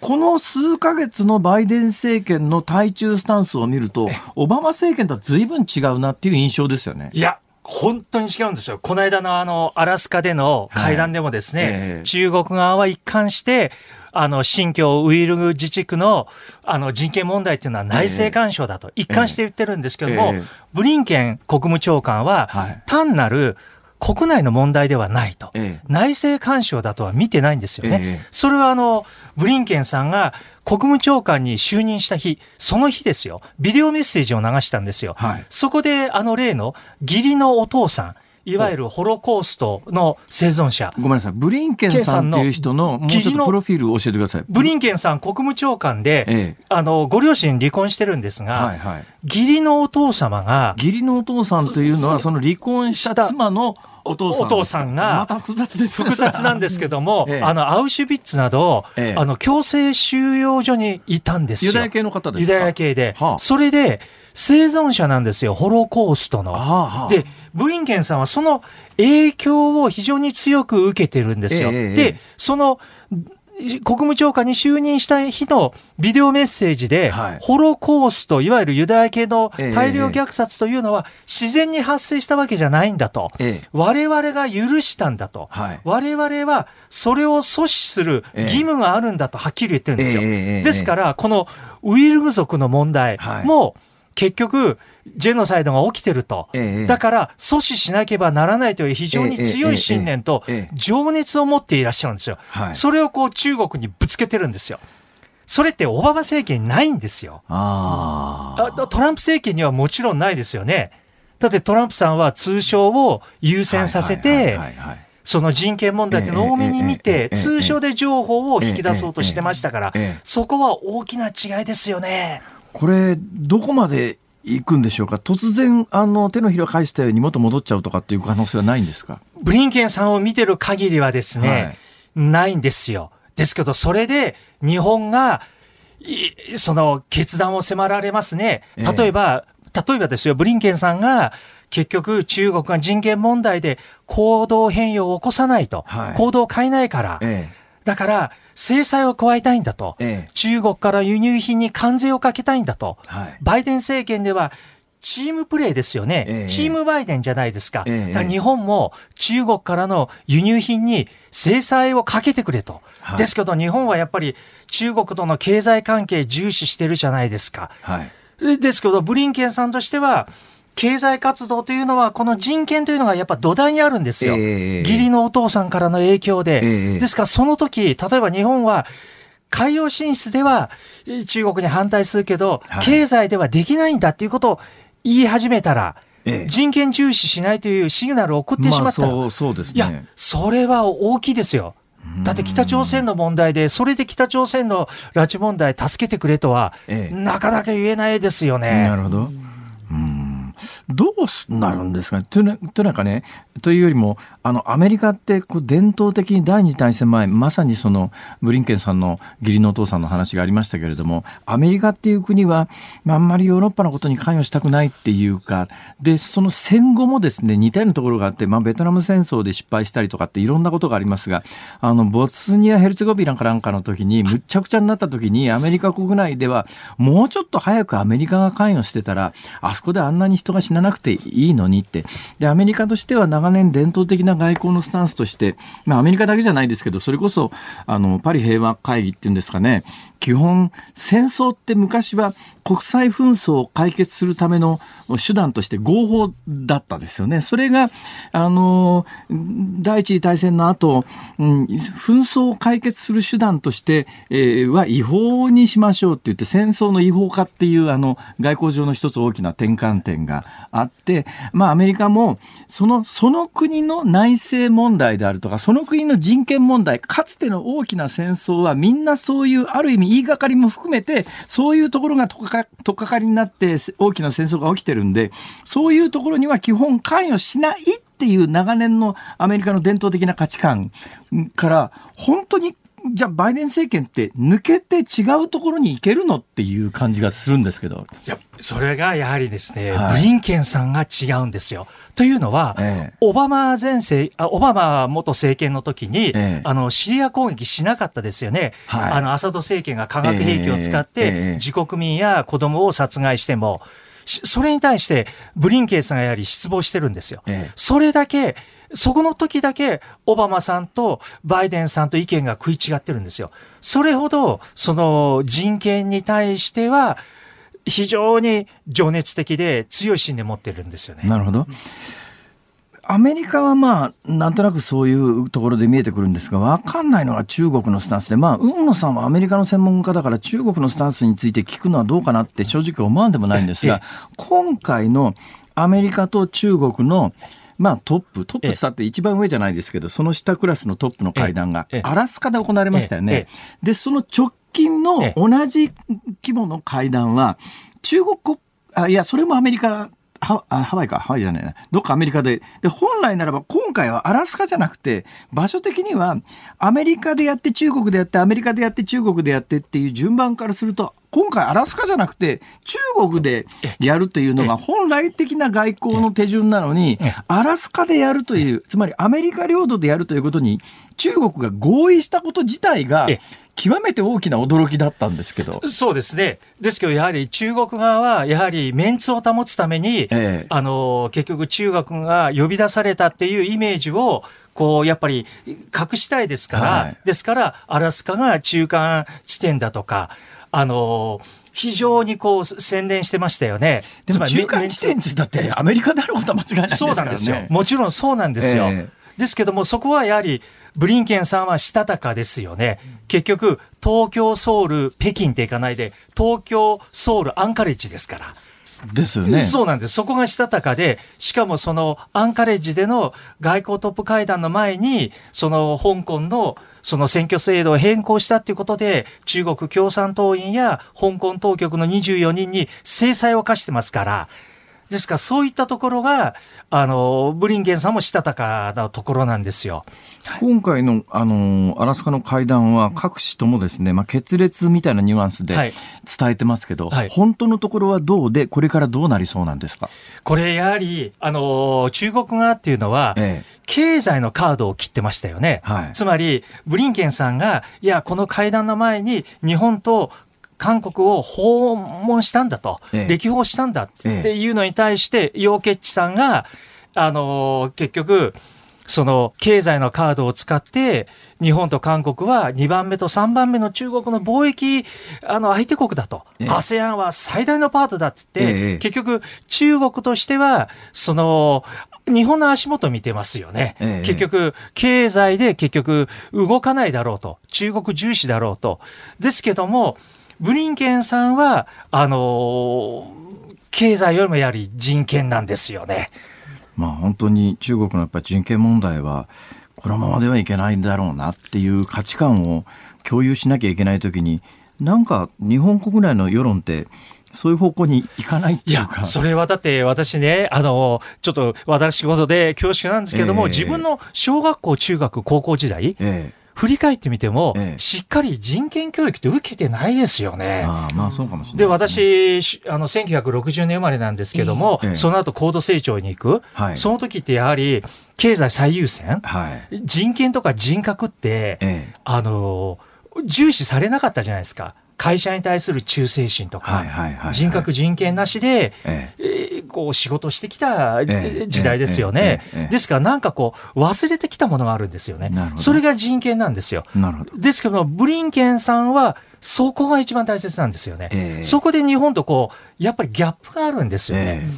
この数ヶ月のバイデン政権の対中スタンスを見ると、オバマ政権とは随分違うなっていう印象ですよね。いや、本当に違うんですよ。この間のあの、アラスカでの会談でもですね、はいえ。ー、中国側は一貫して、あの、新疆ウイルグ自治区の、あの、人権問題っていうのは内政干渉だと、一貫して言ってるんですけども、えーえー、ブリンケン国務長官は、単なる、国内の問題ではないと、ええ、内政干渉だとは見てないんですよね。え、それはあのブリンケンさんが国務長官に就任した日、その日ですよ、ビデオメッセージを流したんですよ。はい、そこであの例の義理のお父さん、いわゆるホロコーストの生存者。ごめんなさい。ブリンケンさんっていう人の、もうちょっとプロフィールを教えてください。ブリンケンさん国務長官で、ええ、あの、ご両親離婚してるんですが、はいはい、義理のお父様が、義理のお父さんというのは、その離婚した妻のお父さんが、ま、複雑です複雑なんですけども、ええ、あの、アウシュビッツなど、え、あの、強制収容所にいたんですよ。ユダヤ系の方ですか？ユダヤ系で。はあ、それで、生存者なんですよ、ホロコーストの。はあ、で、ブリンケンさんはその影響を非常に強く受けてるんですよ。で、その、国務長官に就任した日のビデオメッセージで、はい、ホロコースト、いわゆるユダヤ系の大量虐殺というのは自然に発生したわけじゃないんだと。ええ、我々が許したんだと、はい。我々はそれを阻止する義務があるんだとはっきり言ってるんですよ。ですから、このウイルグ族の問題も、結局、ジェノサイドが起きてると、ええ、だから阻止しなければならないという非常に強い信念と情熱を持っていらっしゃるんですよ。それをこう中国にぶつけてるんですよ。それってオバマ政権にないんですよ。トランプ政権にはもちろんないですよね。だってトランプさんは通商を優先させて、その人権問題って多めに見て、通商で情報を引き出そうとしてましたから、そこは大きな違いですよね。これ、どこまで行くんでしょうか？突然、あの、手のひら返したように元戻っちゃうとかっていう可能性はないんですか？ブリンケンさんを見てる限りはですね、はい、ないんですよ。ですけど、それで日本が、その決断を迫られますね。例え。ば、ええ、例えばですよ、ブリンケンさんが、結局中国が人権問題で行動変容を起こさないと、はい、行動を変えないから、ええ、だから、制裁を加えたいんだと、ええ、中国から輸入品に関税をかけたいんだと、はい、バイデン政権では、チームプレーですよね、え、チームバイデンじゃないですか。か日本も中国からの輸入品に制裁をかけてくれと。はい、ですけど日本はやっぱり中国との経済関係重視してるじゃないですか。はい、ですけど、ブリンケンさんとしては、経済活動というのは、この人権というのがやっぱ土台にあるんですよ。えー、義理のお父さんからの影響で。えー、ですからその時、例えば日本は、海洋進出では中国に反対するけど、はい、経済ではできないんだっていうことを言い始めたら、ええ、人権重視しないというシグナルを送ってしまったら、まあ、そうですね、いや、それは大きいですよ。だって北朝鮮の問題で、それで北朝鮮の拉致問題助けてくれとは、ええ、なかなか言えないですよね。なるほど。どうなるんですかね？というなかね、というよりも、あの、アメリカってこう伝統的に第二次大戦前、まさにその、ブリンケンさんの義理のお父さんの話がありましたけれども、アメリカっていう国は、あ、んまりヨーロッパのことに関与したくないっていうか、で、その戦後もですね、似たようなところがあって、まあ、ベトナム戦争で失敗したりとかっていろんなことがありますが、あの、ボツニア・ヘルツゴビナかなんかの時に、むっちゃくちゃになった時に、アメリカ国内では、もうちょっと早くアメリカが関与してたら、あそこであんなに人が死ななくていいのにって。で、アメリカとしては長年伝統的な外交のスタンスとして、まあアメリカだけじゃないですけど、それこそ、あの、パリ平和会議っていうんですかね、基本、戦争って昔は国際紛争を解決するための手段として合法だったですよね。それが、あの、第一次大戦の後、うん、紛争を解決する手段として、えー、は違法にしましょうって言って、戦争の違法化っていう、あの、外交上の一つ大きな転換点があって、まあ、アメリカも、その、その国の内政問題であるとか、その国の人権問題、かつての大きな戦争はみんなそういう、ある意味言いがかりも含めて、そういうところがとか、とっかかりになって大きな戦争が起きてるんで、そういうところには基本関与しないっていう長年のアメリカの伝統的な価値観から、本当にじゃあバイデン政権って抜けて違うところに行けるのっていう感じがするんですけど。いや、それがやはりですね、はい、ブリンケンさんが違うんですよ。というのは、ええ、オバマ前世あ、オバマ元政権の時に、え、あの、シリア攻撃しなかったですよね。はい、あの、アサド政権が化学兵器を使って、自国民や子供を殺害しても、それに対してブリンケンさんがやはり失望してるんですよ。それだけ、そこの時だけオバマさんとバイデンさんと意見が食い違ってるんですよ。それほど、その人権に対しては、非常に情熱的で強い信念持ってるんですよね。なるほど。アメリカはまあ、なんとなくそういうところで見えてくるんですが、わかんないのが中国のスタンスで、まあ、海野さんはアメリカの専門家だから中国のスタンスについて聞くのはどうかなって正直思わんでもないんですが、今回のアメリカと中国のまあトップ、トップつって一番上じゃないですけど、その下クラスのトップの会談がアラスカで行われましたよね。で、その直近の同じ規模の会談は、中国あ、いや、それもアメリカハハワイか、ハワイじゃないな。どっかアメリカで。で、本来ならば今回はアラスカじゃなくて、場所的にはアメリカでやって中国でやって、アメリカでやって中国でやってっていう順番からすると、今回アラスカじゃなくて中国でやるというのが本来的な外交の手順なのに、アラスカでやるという、つまりアメリカ領土でやるということに中国が合意したこと自体が、極めて大きな驚きだったんですけど。そうですね。ですけど、やはり中国側は、やはりメンツを保つために、ええ、あの、結局中国が呼び出されたっていうイメージを、こう、やっぱり隠したいですから、はい、ですから、アラスカが中間地点だとか、あの、非常にこう宣伝してましたよね。でも中間地点だってアメリカであることは間違いないですからね。そうなんですよ。もちろんそうなんですよ。えーですけども、そこはやはり、ブリンケンさんはしたたかですよね。結局、東京、ソウル、北京っていかないで、東京、ソウル、アンカレッジですから。ですよね。そうなんです。そこがしたたかで、しかもそのアンカレッジでの外交トップ会談の前に、その香港のその選挙制度を変更したということで、中国共産党員や香港当局の24人に制裁を課してますから、ですからそういったところが、あの、ブリンケンさんもしたたかなところなんですよ。今回の、あの、アラスカの会談は各紙ともですね、まあ、決裂みたいなニュアンスで伝えてますけど、はいはい、本当のところはどうで、これからどうなりそうなんですか？これ、やはり、あの、中国側っていうのは、ええ、経済のカードを切ってましたよね。はい、つまり、ブリンケンさんが、いや、この会談の前に、日本と韓国を訪問したんだと、ええ、歴訪したんだっていうのに対して、楊潔チさんが、あのー、結局、その経済のカードを使って、日本と韓国は2番目と3番目の中国の貿易、あの、相手国だと。ASEAN は最大のパートだって言って、え、結局、中国としては、その、日本の足元見てますよね。結局、経済で結局動かないだろうと。中国重視だろうと。ですけども、ブリンケンさんは、あの経済よりもやはり人権なんですよね。まあ本当に中国のやっぱり人権問題は、このままではいけないんだろうなっていう価値観を共有しなきゃいけないときに、なんか日本国内の世論って、そういう方向に行かないっていうか。それはだって私ね、あの、ちょっと私事で恐縮なんですけども、えー、自分の小学校、中学、高校時代、えー振り返ってみても、ええ、しっかり人権教育って受けてないですよね。あまあそうかもしれないで、ね、私、あの、1960年生まれなんですけども、え、その後高度成長に行く、はい、その時ってやはり、経済最優先、はい、人権とか人格って、あの、重視されなかったじゃないですか。会社に対する忠誠心とか、人格人権なしで、ええこう仕事してきた時代ですよね。ですからなんかこう忘れてきたものがあるんですよね。それが人権なんですよ。ですけどブリンケンさんはそこが一番大切なんですよね。そこで日本とこうやっぱりギャップがあるんですよね。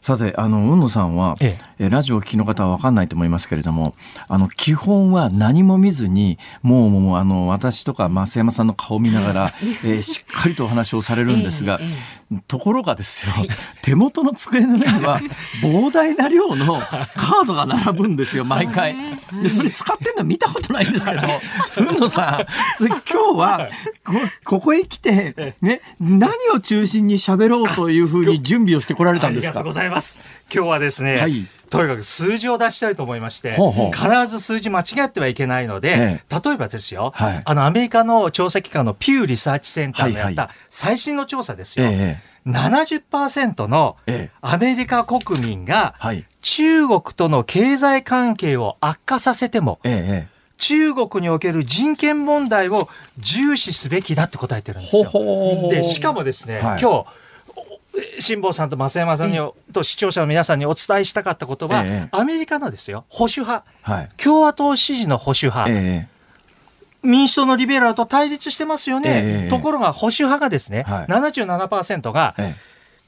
さて、あの、海野さんは、ええ、ラジオを聴きの方は分かんないと思いますけれども、あの、基本は何も見ずに、もう、もう、あの、私とか増山さんの顔を見ながら、えー、しっかりとお話をされるんですが、え、ところがですよ、手元の机の上には、膨大な量のカードが並ぶんですよ、毎回。で、それ使ってんの見たことないんですけど、海野さん、今日はこ、ここへ来て、ね、何を中心に喋ろうというふうに準備をしてこられたんですか？ありがとうございます。今日はですね、はい、とにかく数字を出したいと思いまして、ほうほう。必ず数字間違ってはいけないので、ええ、例えばですよ、はい、あのアメリカの調査機関のピューリサーチセンターのやった最新の調査ですよ。はいはいええ、70%のアメリカ国民が中国との経済関係を悪化させても、ええ中国における人権問題を重視すべきだって答え。てるんですよ。で、しかもですね、はい、今日、辛坊さんと増山さんに、と視聴者の皆さんにお伝えしたかったことは、ええ、アメリカのですよ、保守派、はい、共和党支持の保守派、え、民主党のリベラルと対立してますよね。ところが保守派がですね、はい、77%が、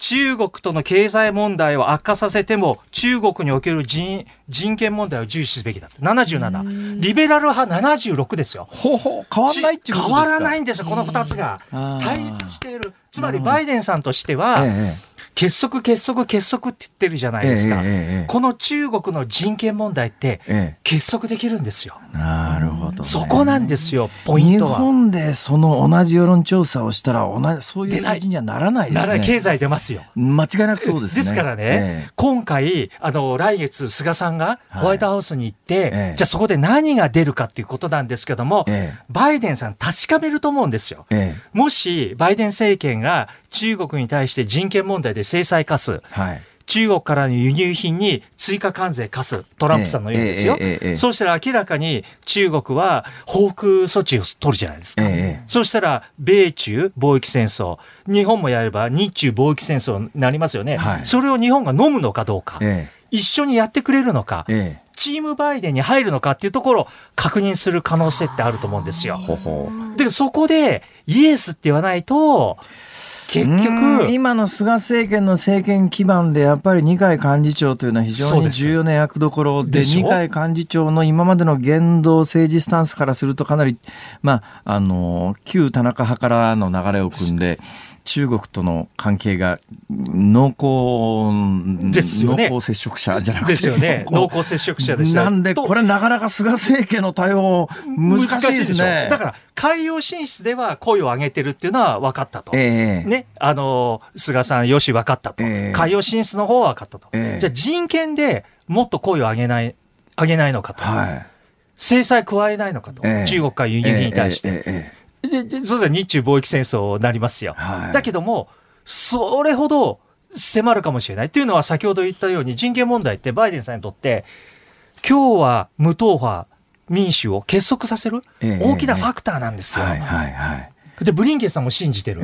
中国との経済問題を悪化させても中国における人人権問題を重視すべきだ77リベラル派76ですよ。ほほ変わらないっていう変わらないんですよこの2つが。対立している。つまりバイデンさんとしては、ええ結束結束結束って言ってるじゃないですか。えええ、この中国の人権問題って結束できるんですよ。なるほど、ね、そこなんですよ、ポイントは。日本でその同じ世論調査をしたら同じそういう数字にはならないですね。なら経済出ますよ。間違いなくそうですね。ですからね、今回あの来月菅さんがホワイトハウスに行って、はい、じゃあそこで何が出るかっていうことなんですけども、バイデンさん確かめると思うんですよ。もしバイデン政権が中国に対して人権問題で制裁科す、はい、中国からの輸入品に追加関税課す、トランプさんのようですよ。えええ、そうしたら明らかに中国は報復措置を取るじゃないですか。そうしたら、米中貿易戦争、日本もやれば日中貿易戦争になりますよね。はい、それを日本が飲むのかどうか、一緒にやってくれるのか、チームバイデンに入るのかっていうところを確認する可能性ってあると思うんですよ。で、そこでイエスって言わないと、結局今の菅政権の政権基盤でやっぱり二階幹事長というのは非常に重要な役どころで二階幹事長の今までの言動政治スタンスからするとかなり、まあ、あの旧田中派からの流れを組んで。中国との関係が濃厚ですよね。濃厚接触者じゃなくて。ですよね。濃厚接触者でした。なんで、これなかなか菅政権の対応難しいですね。だから、海洋進出では声を上げてるっていうのは分かったと。えー、ね。あの、菅さんよし分かったと。えー、海洋進出の方は分かったと。えー、じゃあ人権でもっと声を上げない、上げないのかと。はい、制裁加えないのかと。中国から輸入に対して。で、でそうだ、日中貿易戦争になりますよ。はい、だけども、それほど迫るかもしれない。というのは先ほど言ったように人権問題ってバイデンさんにとって、今日は無党派民主を結束させる大きなファクターなんですよ。で、ブリンケンさんも信じてる。っ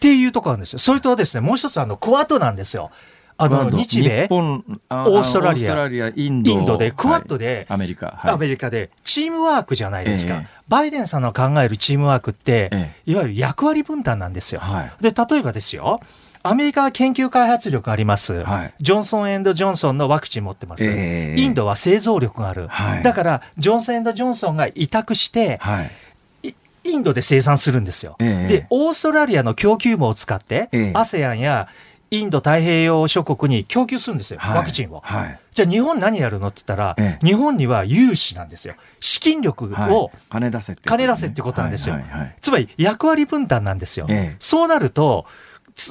ていうところなんですよ。それとはですね、もう一つあの、クワッドなんですよ。あの日米、オーストラリア、インド。で、クワッドで、アメリカ、アメリカで、チームワークじゃないですか。バイデンさんの考えるチームワークって、いわゆる役割分担なんですよ。で、例えばですよ、アメリカは研究開発力があります、はい、ジョンソン・ジョンソンのワクチン持ってます、えー、インドは製造力がある、はい、だからジョンソン・ジョンソンが委託して、はい、インドで生産するんですよ、えー、でオーストラリアの供給網を使って、えー、ASEAN やインド太平洋諸国に供給するんですよ、はい、ワクチンを。はい、じゃあ日本何やるのって言ったら、ええ、日本には融資なんですよ。資金力を、はい、金出せって、ね、金出せってことなんですよ。はいはいはい、つまり役割分担なんですよ。え、そうなると、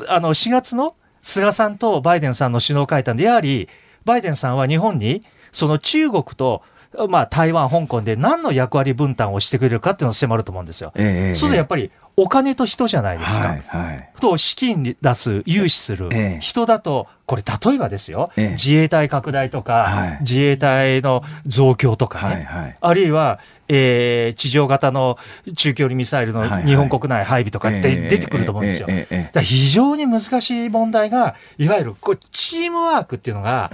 あの4月の菅さんとバイデンさんの首脳会談で、やはりバイデンさんは日本にその中国とまあ、台湾、香港で何の役割分担をしてくれるかっていうのを迫ると思うんですよ。ええ、そうするとやっぱりお金と人じゃないですか。はいはい、と資金出す、融資する、え、人だと、これ例えばですよ、自衛隊拡大とか、はい、自衛隊の増強とかね、はいはい、あるいは、えー、地上型の中距離ミサイルの日本国内配備とかって出てくると思うんですよ。非常に難しい問題が、いわゆるこうチームワークっていうのが、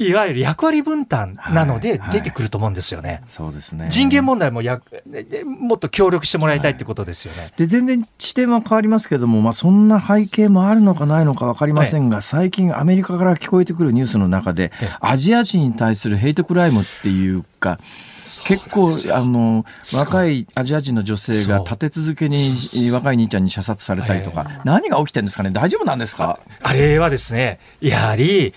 いわゆる役割分担なので出てくると思うんですよね。はいはい、そうですね。人権問題もやもっと協力してもらいたいってことですよね。はい、で全然視点は変わりますけれども、まあそんな背景もあるのかないのか分かりませんが、最近アメリカから聞こえてくるニュースの中で、アジア人に対するヘイトクライムっていうか。結構あの若いアジア人の女性が立て続けに若い兄ちゃんに射殺されたりとか、何が起きてるんですかね？大丈夫なんですか？あれはですねやはり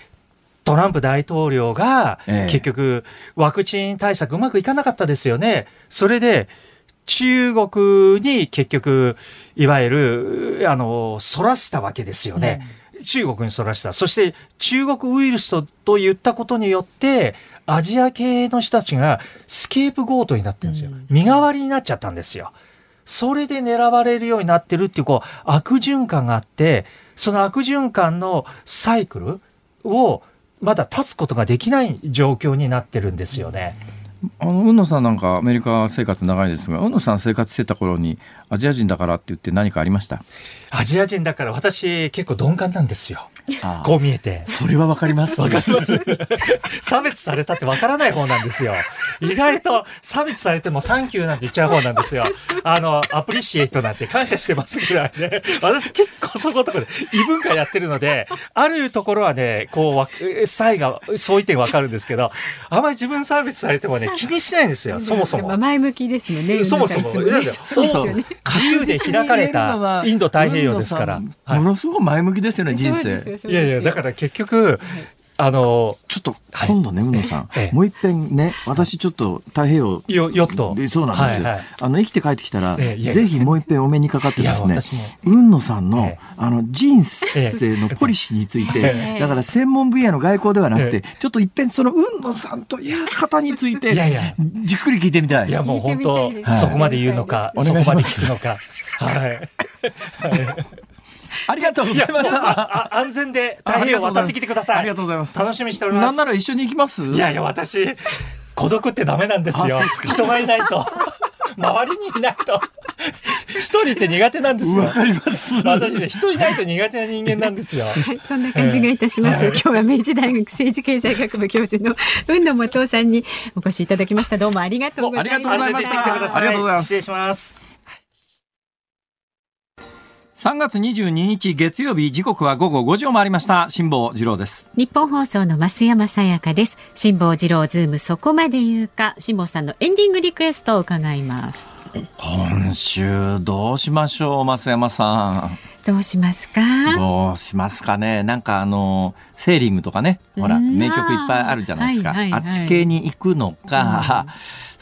トランプ大統領が結局ワクチン対策うまくいかなかったですよね。それで中国に結局いわゆるあのそらしたわけですよね。うん、中国にそらした。そして中国ウイルスとと言ったことによってアジア系の人たちがスケープゴートになってるんですよ。身代わりになっちゃったんですよ。それで狙われるようになってるっていうこう悪循環があってその悪循環のサイクルをまだ立つことができない状況になってるんですよね。あの海野さんなんかアメリカ生活長いですが海野さん生活してた頃にアジア人だからって言って何かありました？アジア人だから私結構鈍感なんですよこう見えて。それはわかります。わかります。差別されたってわからない方なんですよ。意外と差別されてもサンキューなんて言っちゃう方なんですよ。あの、アプリシエイトなんて感謝してますぐらいで、私結構そことかで異文化やってるので、あるところはね、こう、差異が、そういう点わかるんですけど、あまり自分差別されてもね、気にしないんですよ、そもそも。前向きですもんね。そもそも。そうそう。自由で開かれたインド太平洋ですから。ものすごく前向きですよね、人生。いやいや、だから結局、あのちょっと今度ね、宇野さん、もう一遍ね、私ちょっと太平洋、よヨットそうなんですよ、あの生きて帰ってきたら、ぜひもう一遍お目にかかってですね、雲野さんの、あの人生のポリシーについて、だから専門分野の外交ではなくて、ちょっと一遍その雲野さんという方について、じっくり聞いてみたい。いやもう本当、そこまで言うのか、そこまで聞くのか。はい。ありがとうございます。安全で太平洋渡ってきてください。ありがとうございます。楽しみしております。なんなら一緒に行きます？いやいや、私、孤独ってダメなんですよ。人がいないと。周りにいないと。一人って苦手なんですよ。わかります。私ね、人いないと苦手な人間なんですよ。はい、そんな感じがいたします。今日は明治大学政治経済学部教授の雲野元さんにお越しいただきました。どうもありがとうございました。ありがとうございました。ありがとうございます。失礼します。3月22日月曜日時刻は午後5時を回りました。辛坊治郎です。ニッポン放送の増山さやかです。辛坊治郎ズームそこまで言うか。辛坊さんのエンディングリクエストを伺います。今週どうしましょう増山さん。どうしますか？どうしますかね。なんかあのセーリングとかね。ほら名曲いっぱいあるじゃないですか、はいはいはい、あっち系に行くのか、うん、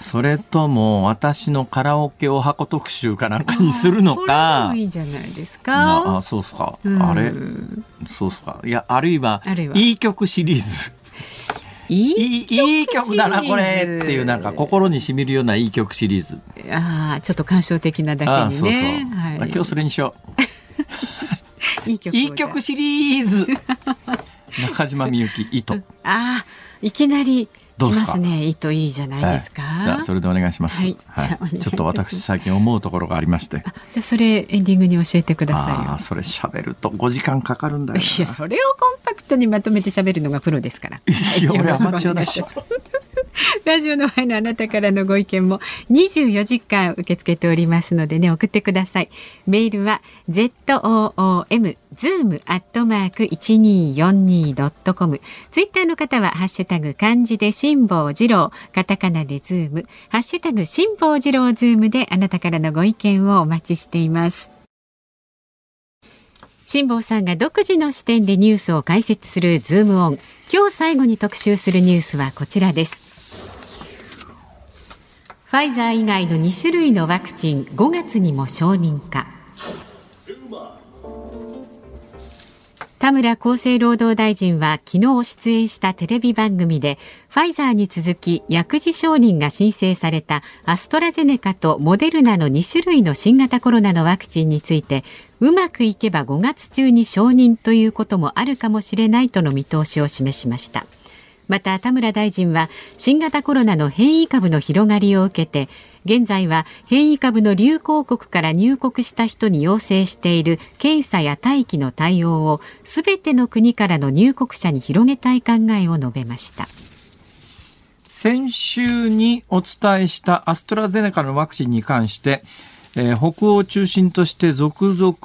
それとも私のカラオケお箱特集かなんかにするのか。いいじゃないですか。あそうっすか、うん、あれ？そうっすか。いやあるいは。いい曲シリーズいいいい曲だなこれっていうなんか心にしみるようないい曲シリーズ。ああちょっと感傷的なだけにね。そうそう、はい、今日それにしよう。いい曲いい曲シリーズ。中島みゆき糸。ああいきなりどうますね。糸いいじゃないですか、はい、じゃあそれでお願いします、はい、はい、ちょっと私最近思うところがありまして。じゃあそれエンディングに教えてくださいあそれ喋ると5時間かかるんだよいやそれをコンパクトにまとめて喋るのがプロですから。いや俺アマチュアだし ラジオの前のあなたからのご意見も24時間受け付けておりますのでね送ってください。メールは zoom zoom アットマーク 1242.com ツイッターの方はハッシュタグ漢字で辛坊治郎カタカナでズーム。ハッシュタグ辛坊治郎ズームであなたからのご意見をお待ちしています。辛坊さんが独自の視点でニュースを解説するズームオン。今日最後に特集するニュースはこちらです。ファイザー以外の2種類のワクチン5月にも承認か。田村厚生労働大臣は昨日出演したテレビ番組でファイザーに続き薬事承認が申請されたアストラゼネカとモデルナの2種類の新型コロナのワクチンについてうまくいけば5月中に承認ということもあるかもしれないとの見通しを示しました。また田村大臣は新型コロナの変異株の広がりを受けて現在は変異株の流行国から入国した人に要請している検査や待機の対応をすべての国からの入国者に広げたい考えを述べました先週にお伝えしたアストラゼネカのワクチンに関してえー、北欧を中心として続々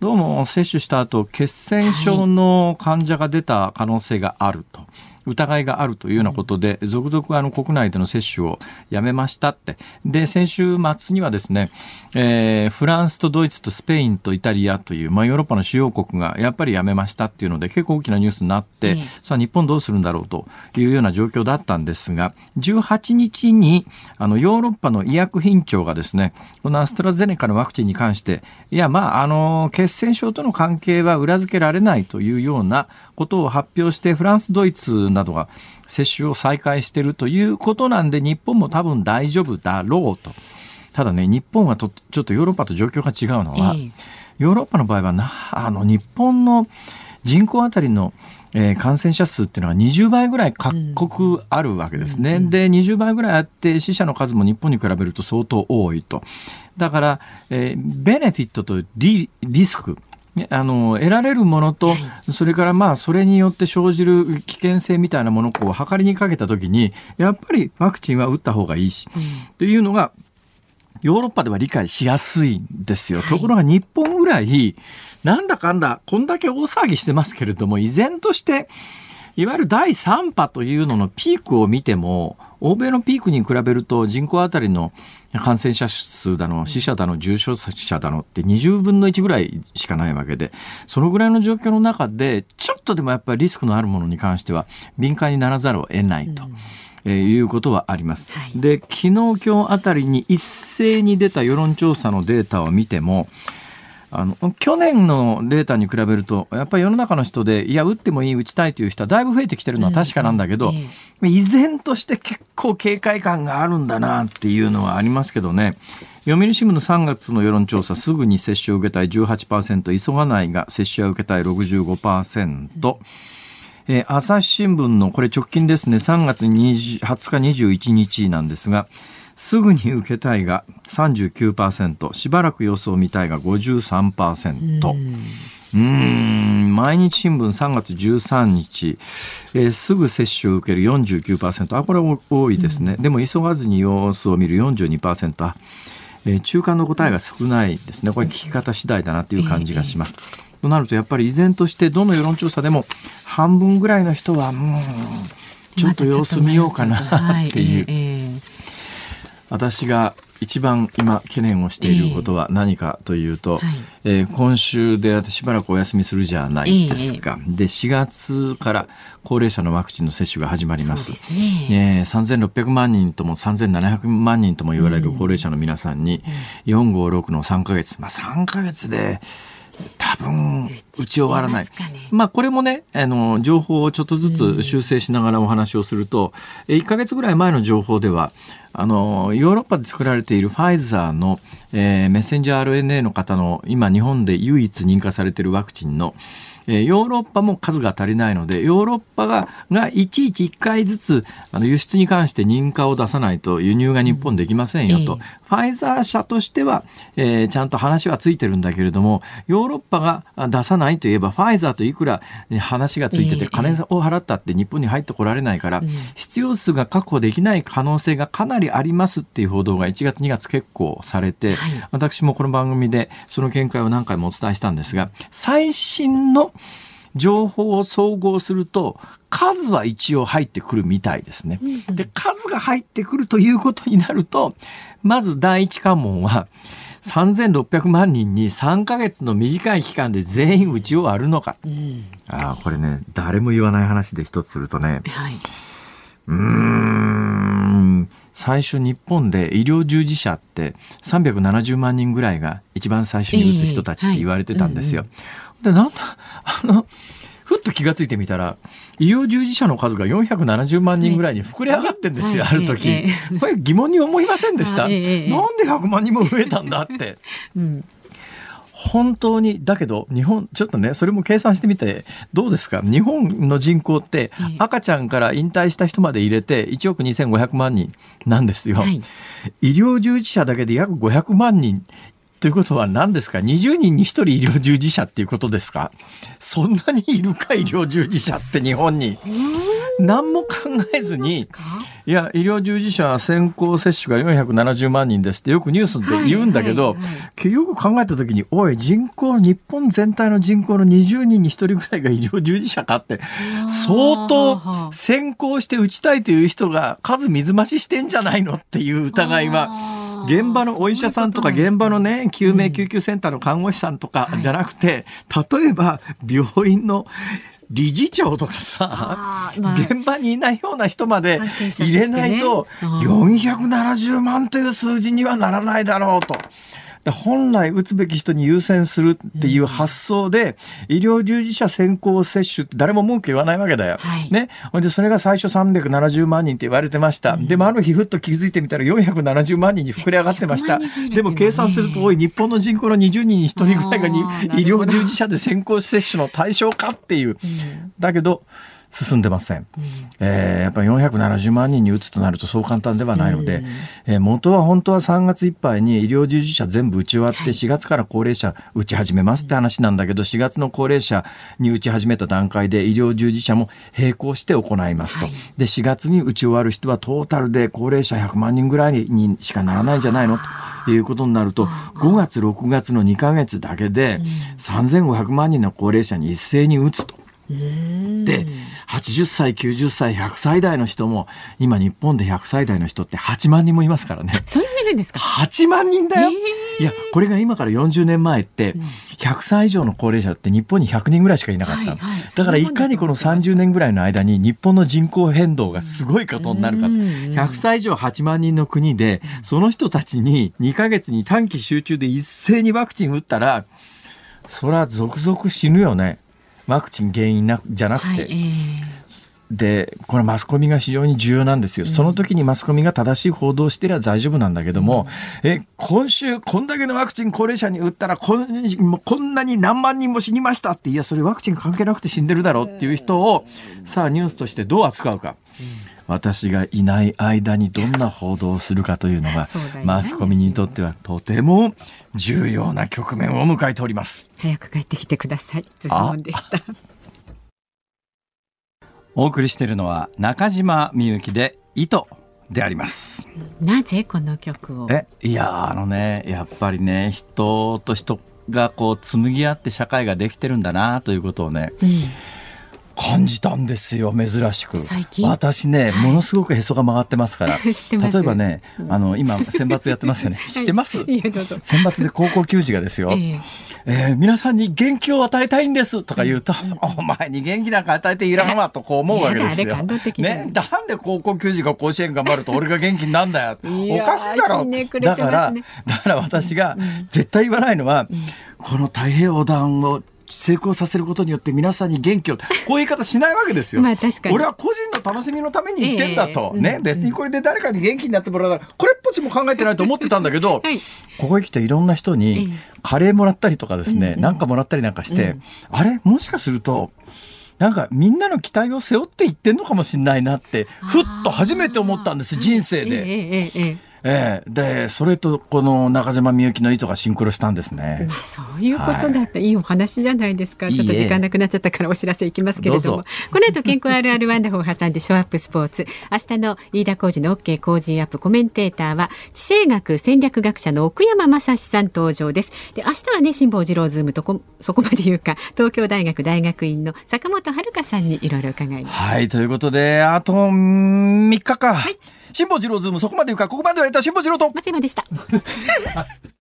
どうも接種した後血栓症の患者が出た可能性があると。はい疑いがあるというようなことで、続々あの国内での接種をやめましたって。で、先週末にはですね、えー、フランスとドイツとスペインとイタリアという、まあ、ヨーロッパの主要国がやっぱりやめましたっていうので、結構大きなニュースになって、さあ日本どうするんだろうというような状況だったんですが、18日に、あの、ヨーロッパの医薬品庁がですね、このアストラゼネカのワクチンに関して、いや、まあ、あの、血栓症との関係は裏付けられないというようなことを発表して、フランス、ドイツなどが接種を再開しているということなんで、日本も多分大丈夫だろうと。ただね、日本はとちょっとヨーロッパと状況が違うのは、ヨーロッパの場合はな、あの、日本の人口あたりのえー、感染者数っていうのは20倍ぐらい各国あるわけですね。うん、で、20倍ぐらいあって死者の数も日本に比べると相当多いと。だから、えー、ベネフィットとリリスク。あの得られるものと、それからまあそれによって生じる危険性みたいなものをこう測りにかけたときにやっぱりワクチンは打った方がいいし、うん、っていうのがヨーロッパでは理解しやすいんですよ。ところが日本ぐらいなんだかんだこんだけ大騒ぎしてますけれども依然としていわゆる第3波というののピークを見ても、欧米のピークに比べると人口当たりの感染者数だの、死者だの、重症者だのって20分の1ぐらいしかないわけで、そのぐらいの状況の中で、ちょっとでもやっぱりリスクのあるものに関しては敏感にならざるを得ないと。うんえー、いうことはあります。はい、で、昨日今日あたりに一斉に出た世論調査のデータを見ても、あの去年のデータに比べるとやっぱり世の中の人でいや打ってもいい打ちたいという人はだいぶ増えてきてるのは確かなんだけど、うん、依然として結構警戒感があるんだなっていうのはありますけどね。読売新聞の3月の世論調査すぐに接種を受けたい18%急がないが接種は受けたい65%、えー、朝日新聞のこれ直近ですね3月20日21日なんですがすぐに受けたいが39%しばらく様子を見たいが53%。うん毎日新聞3月13日、えー、すぐ接種を受ける49%あこれは多いですね、うん、でも急がずに様子を見る42%、えー、中間の答えが少ないですね。これ聞き方次第だなという感じがします、えー、となるとやっぱり依然としてどの世論調査でも半分ぐらいの人はうんちょっと様子見ようかなっていう。私が一番今懸念をしていることは何かというと、えーはい、えー、今週でしばらくお休みするじゃないですか、えー、で4月から高齢者のワクチンの接種が始まります。すね。えー、3600万人とも3700万人とも言われる高齢者の皆さんに、うん、456の3か月、まあ、3か月で多分打ち終わらない。まあこれもね、あの、情報をちょっとずつ修正しながらお話をすると、うん、1ヶ月ぐらい前の情報では、あの、ヨーロッパで作られているファイザーの、えー、メッセンジャー RNA の方の今日本で唯一認可されているワクチンの、えヨーロッパも数が足りないので、ヨーロッパが、がいちいち1回ずつ、あの、輸出に関して認可を出さないと輸入が日本できませんよと。うん。えファイザー社としては、えー、ちゃんと話はついてるんだけれども、ヨーロッパが出さないといえば、ファイザーといくら話がついてて、金を払ったって日本に入ってこられないから、必要数が確保できない可能性がかなりありますっていう報道が1月2月結構されて、私もこの番組でその見解を何回もお伝えしたんですが、最新の情報を総合すると数は一応入ってくるみたいですね。で数が入ってくるということになるとまず第一関門は3600万人に3ヶ月の短い期間で全員打ち終わるのか。うん、あこれね誰も言わない話で一つするとね、はい、うーん。最初日本で医療従事者って370万人ぐらいが一番最初に打つ人たちって言われてたんですよ。で、なんだ、あの、ふっと気がついてみたら、医療従事者の数が470万人ぐらいに膨れ上がってんですよ、ある時。これ疑問に思いませんでした、なんで100万人も増えたんだって。うん。本当にだけど日本ちょっとねそれも計算してみてどうですか？日本の人口って赤ちゃんから引退した人まで入れて1億2500万人なんですよ、はい、医療従事者だけで約500万人ということは何ですか ?20 人に1人医療従事者っていうことですか？そんなにいるか医療従事者って日本に。何も考えずに、いや、医療従事者先行接種が470万人ですってよくニュースで言うんだけど、よく考えた時に、おい、人口、日本全体の人口の20人に1人ぐらいが医療従事者かって、相当先行して打ちたいという人が数水増ししてんじゃないのっていう疑いは。現場のお医者さんとか現場のね救命救急センターの看護師さんとかじゃなくて、例えば病院の理事長とかさ、まあ、現場にいないような人まで入れないと、470万という数字にはならないだろうと。本来打つべき人に優先するっていう発想で、医療従事者先行接種って誰も文句言わないわけだよ。はい、ね。で、それが最初370万人って言われてました。うん、でもある日ふっと気づいてみたら470万人に膨れ上がってました。でも計算すると、おい、日本の人口の20人に1人ぐらいが医療従事者で先行接種の対象かっていう。だけど、進んでません、うん、えー、やっぱり470万人に打つとなるとそう簡単ではないので、うん、えー、元は本当は3月いっぱいに医療従事者全部打ち終わって4月から高齢者打ち始めますって話なんだけど4月の高齢者に打ち始めた段階で医療従事者も並行して行いますと、はい、で4月に打ち終わる人はトータルで高齢者100万人ぐらいにしかならないんじゃないの？ということになると5月6月の2か月だけで3500万人の高齢者に一斉に打つと。で、80歳、90歳、100歳代の人も、今日本で100歳代の人って8万人もいますからね。そんなにいるんですか ?8 万人だよ、いや、これが今から40年前って、100歳以上の高齢者って日本に100人ぐらいしかいなかった。はいはい、だからいかにこの30年ぐらいの間に日本の人口変動がすごいことになるか。100歳以上8万人の国で、その人たちに2ヶ月に短期集中で一斉にワクチン打ったら、それは続々死ぬよね。ワクチン原因なじゃなくて、はいえー、でこれマスコミが非常に重要なんですよ、その時にマスコミが正しい報道をしてりゃ大丈夫なんだけども、うん、え今週こんだけのワクチン高齢者に打ったらこんこんなに何万人も死にましたっていやそれワクチン関係なくて死んでるだろうっていう人をさあニュースとしてどう扱うか。私がいない間にどんな報道をするかというのが、マスコミにとってはとても重要な局面を迎えております。早く帰ってきてください。ズボンでした。お送りしているのは中島みゆきで糸であります。なぜこの曲を？えいやあのねやっぱりね人と人がこう紡ぎ合って社会ができてるんだなということをね、うん感じたんですよ珍しく。私ね、はい、ものすごくへそが曲がってますから。例えばねあの今選抜やってますよね。知ってます、選抜で高校球児がですよ、えー、えー、皆さんに元気を与えたいんです。とか言うと、うん。お前に元気なんか与えていらんわとこう思うわけですよ。ね、なんで高校球児が甲子園頑張ると俺が元気になんだよおかしいだろ、ね、だからだから私が絶対言わないのは、うん、この太平洋横断を成功させることによって皆さんに元気を こういう言い方しないわけですよ。まあ確かに。俺は個人の楽しみのために言ってんだと、えー、ね、別にこれで誰かに元気になってもらうならこれっぽっちも考えてないと思ってたんだけど、はい、ここへ来ていろんな人にカレーもらったりとかですね、なんかもらったりなんかして、うん、あれ？もしかするとなんかみんなの期待を背負っていってんのかもしれないなってふっと初めて思ったんです人生で。えーえーええ、でそれとこの中島みゆきの糸がシンクロしたんですね。まあそういうことだった、はい、いいお話じゃないですか。ちょっと時間なくなっちゃったからお知らせいきますけれども、この後健康あるあるワンダフを挟んでショーアップスポーツ。明日の飯田浩二の OK 工事アップコメンテーターは地政学戦略学者の奥山真司さん登場です。で明日はね辛坊治郎ズームとこ そこまで言うか東京大学大学院の坂元晴香さんにいろいろ伺います。はいということであと3日か。はい辛坊治郎ズームそこまで言うかここまで言われた辛坊治郎と。松山でした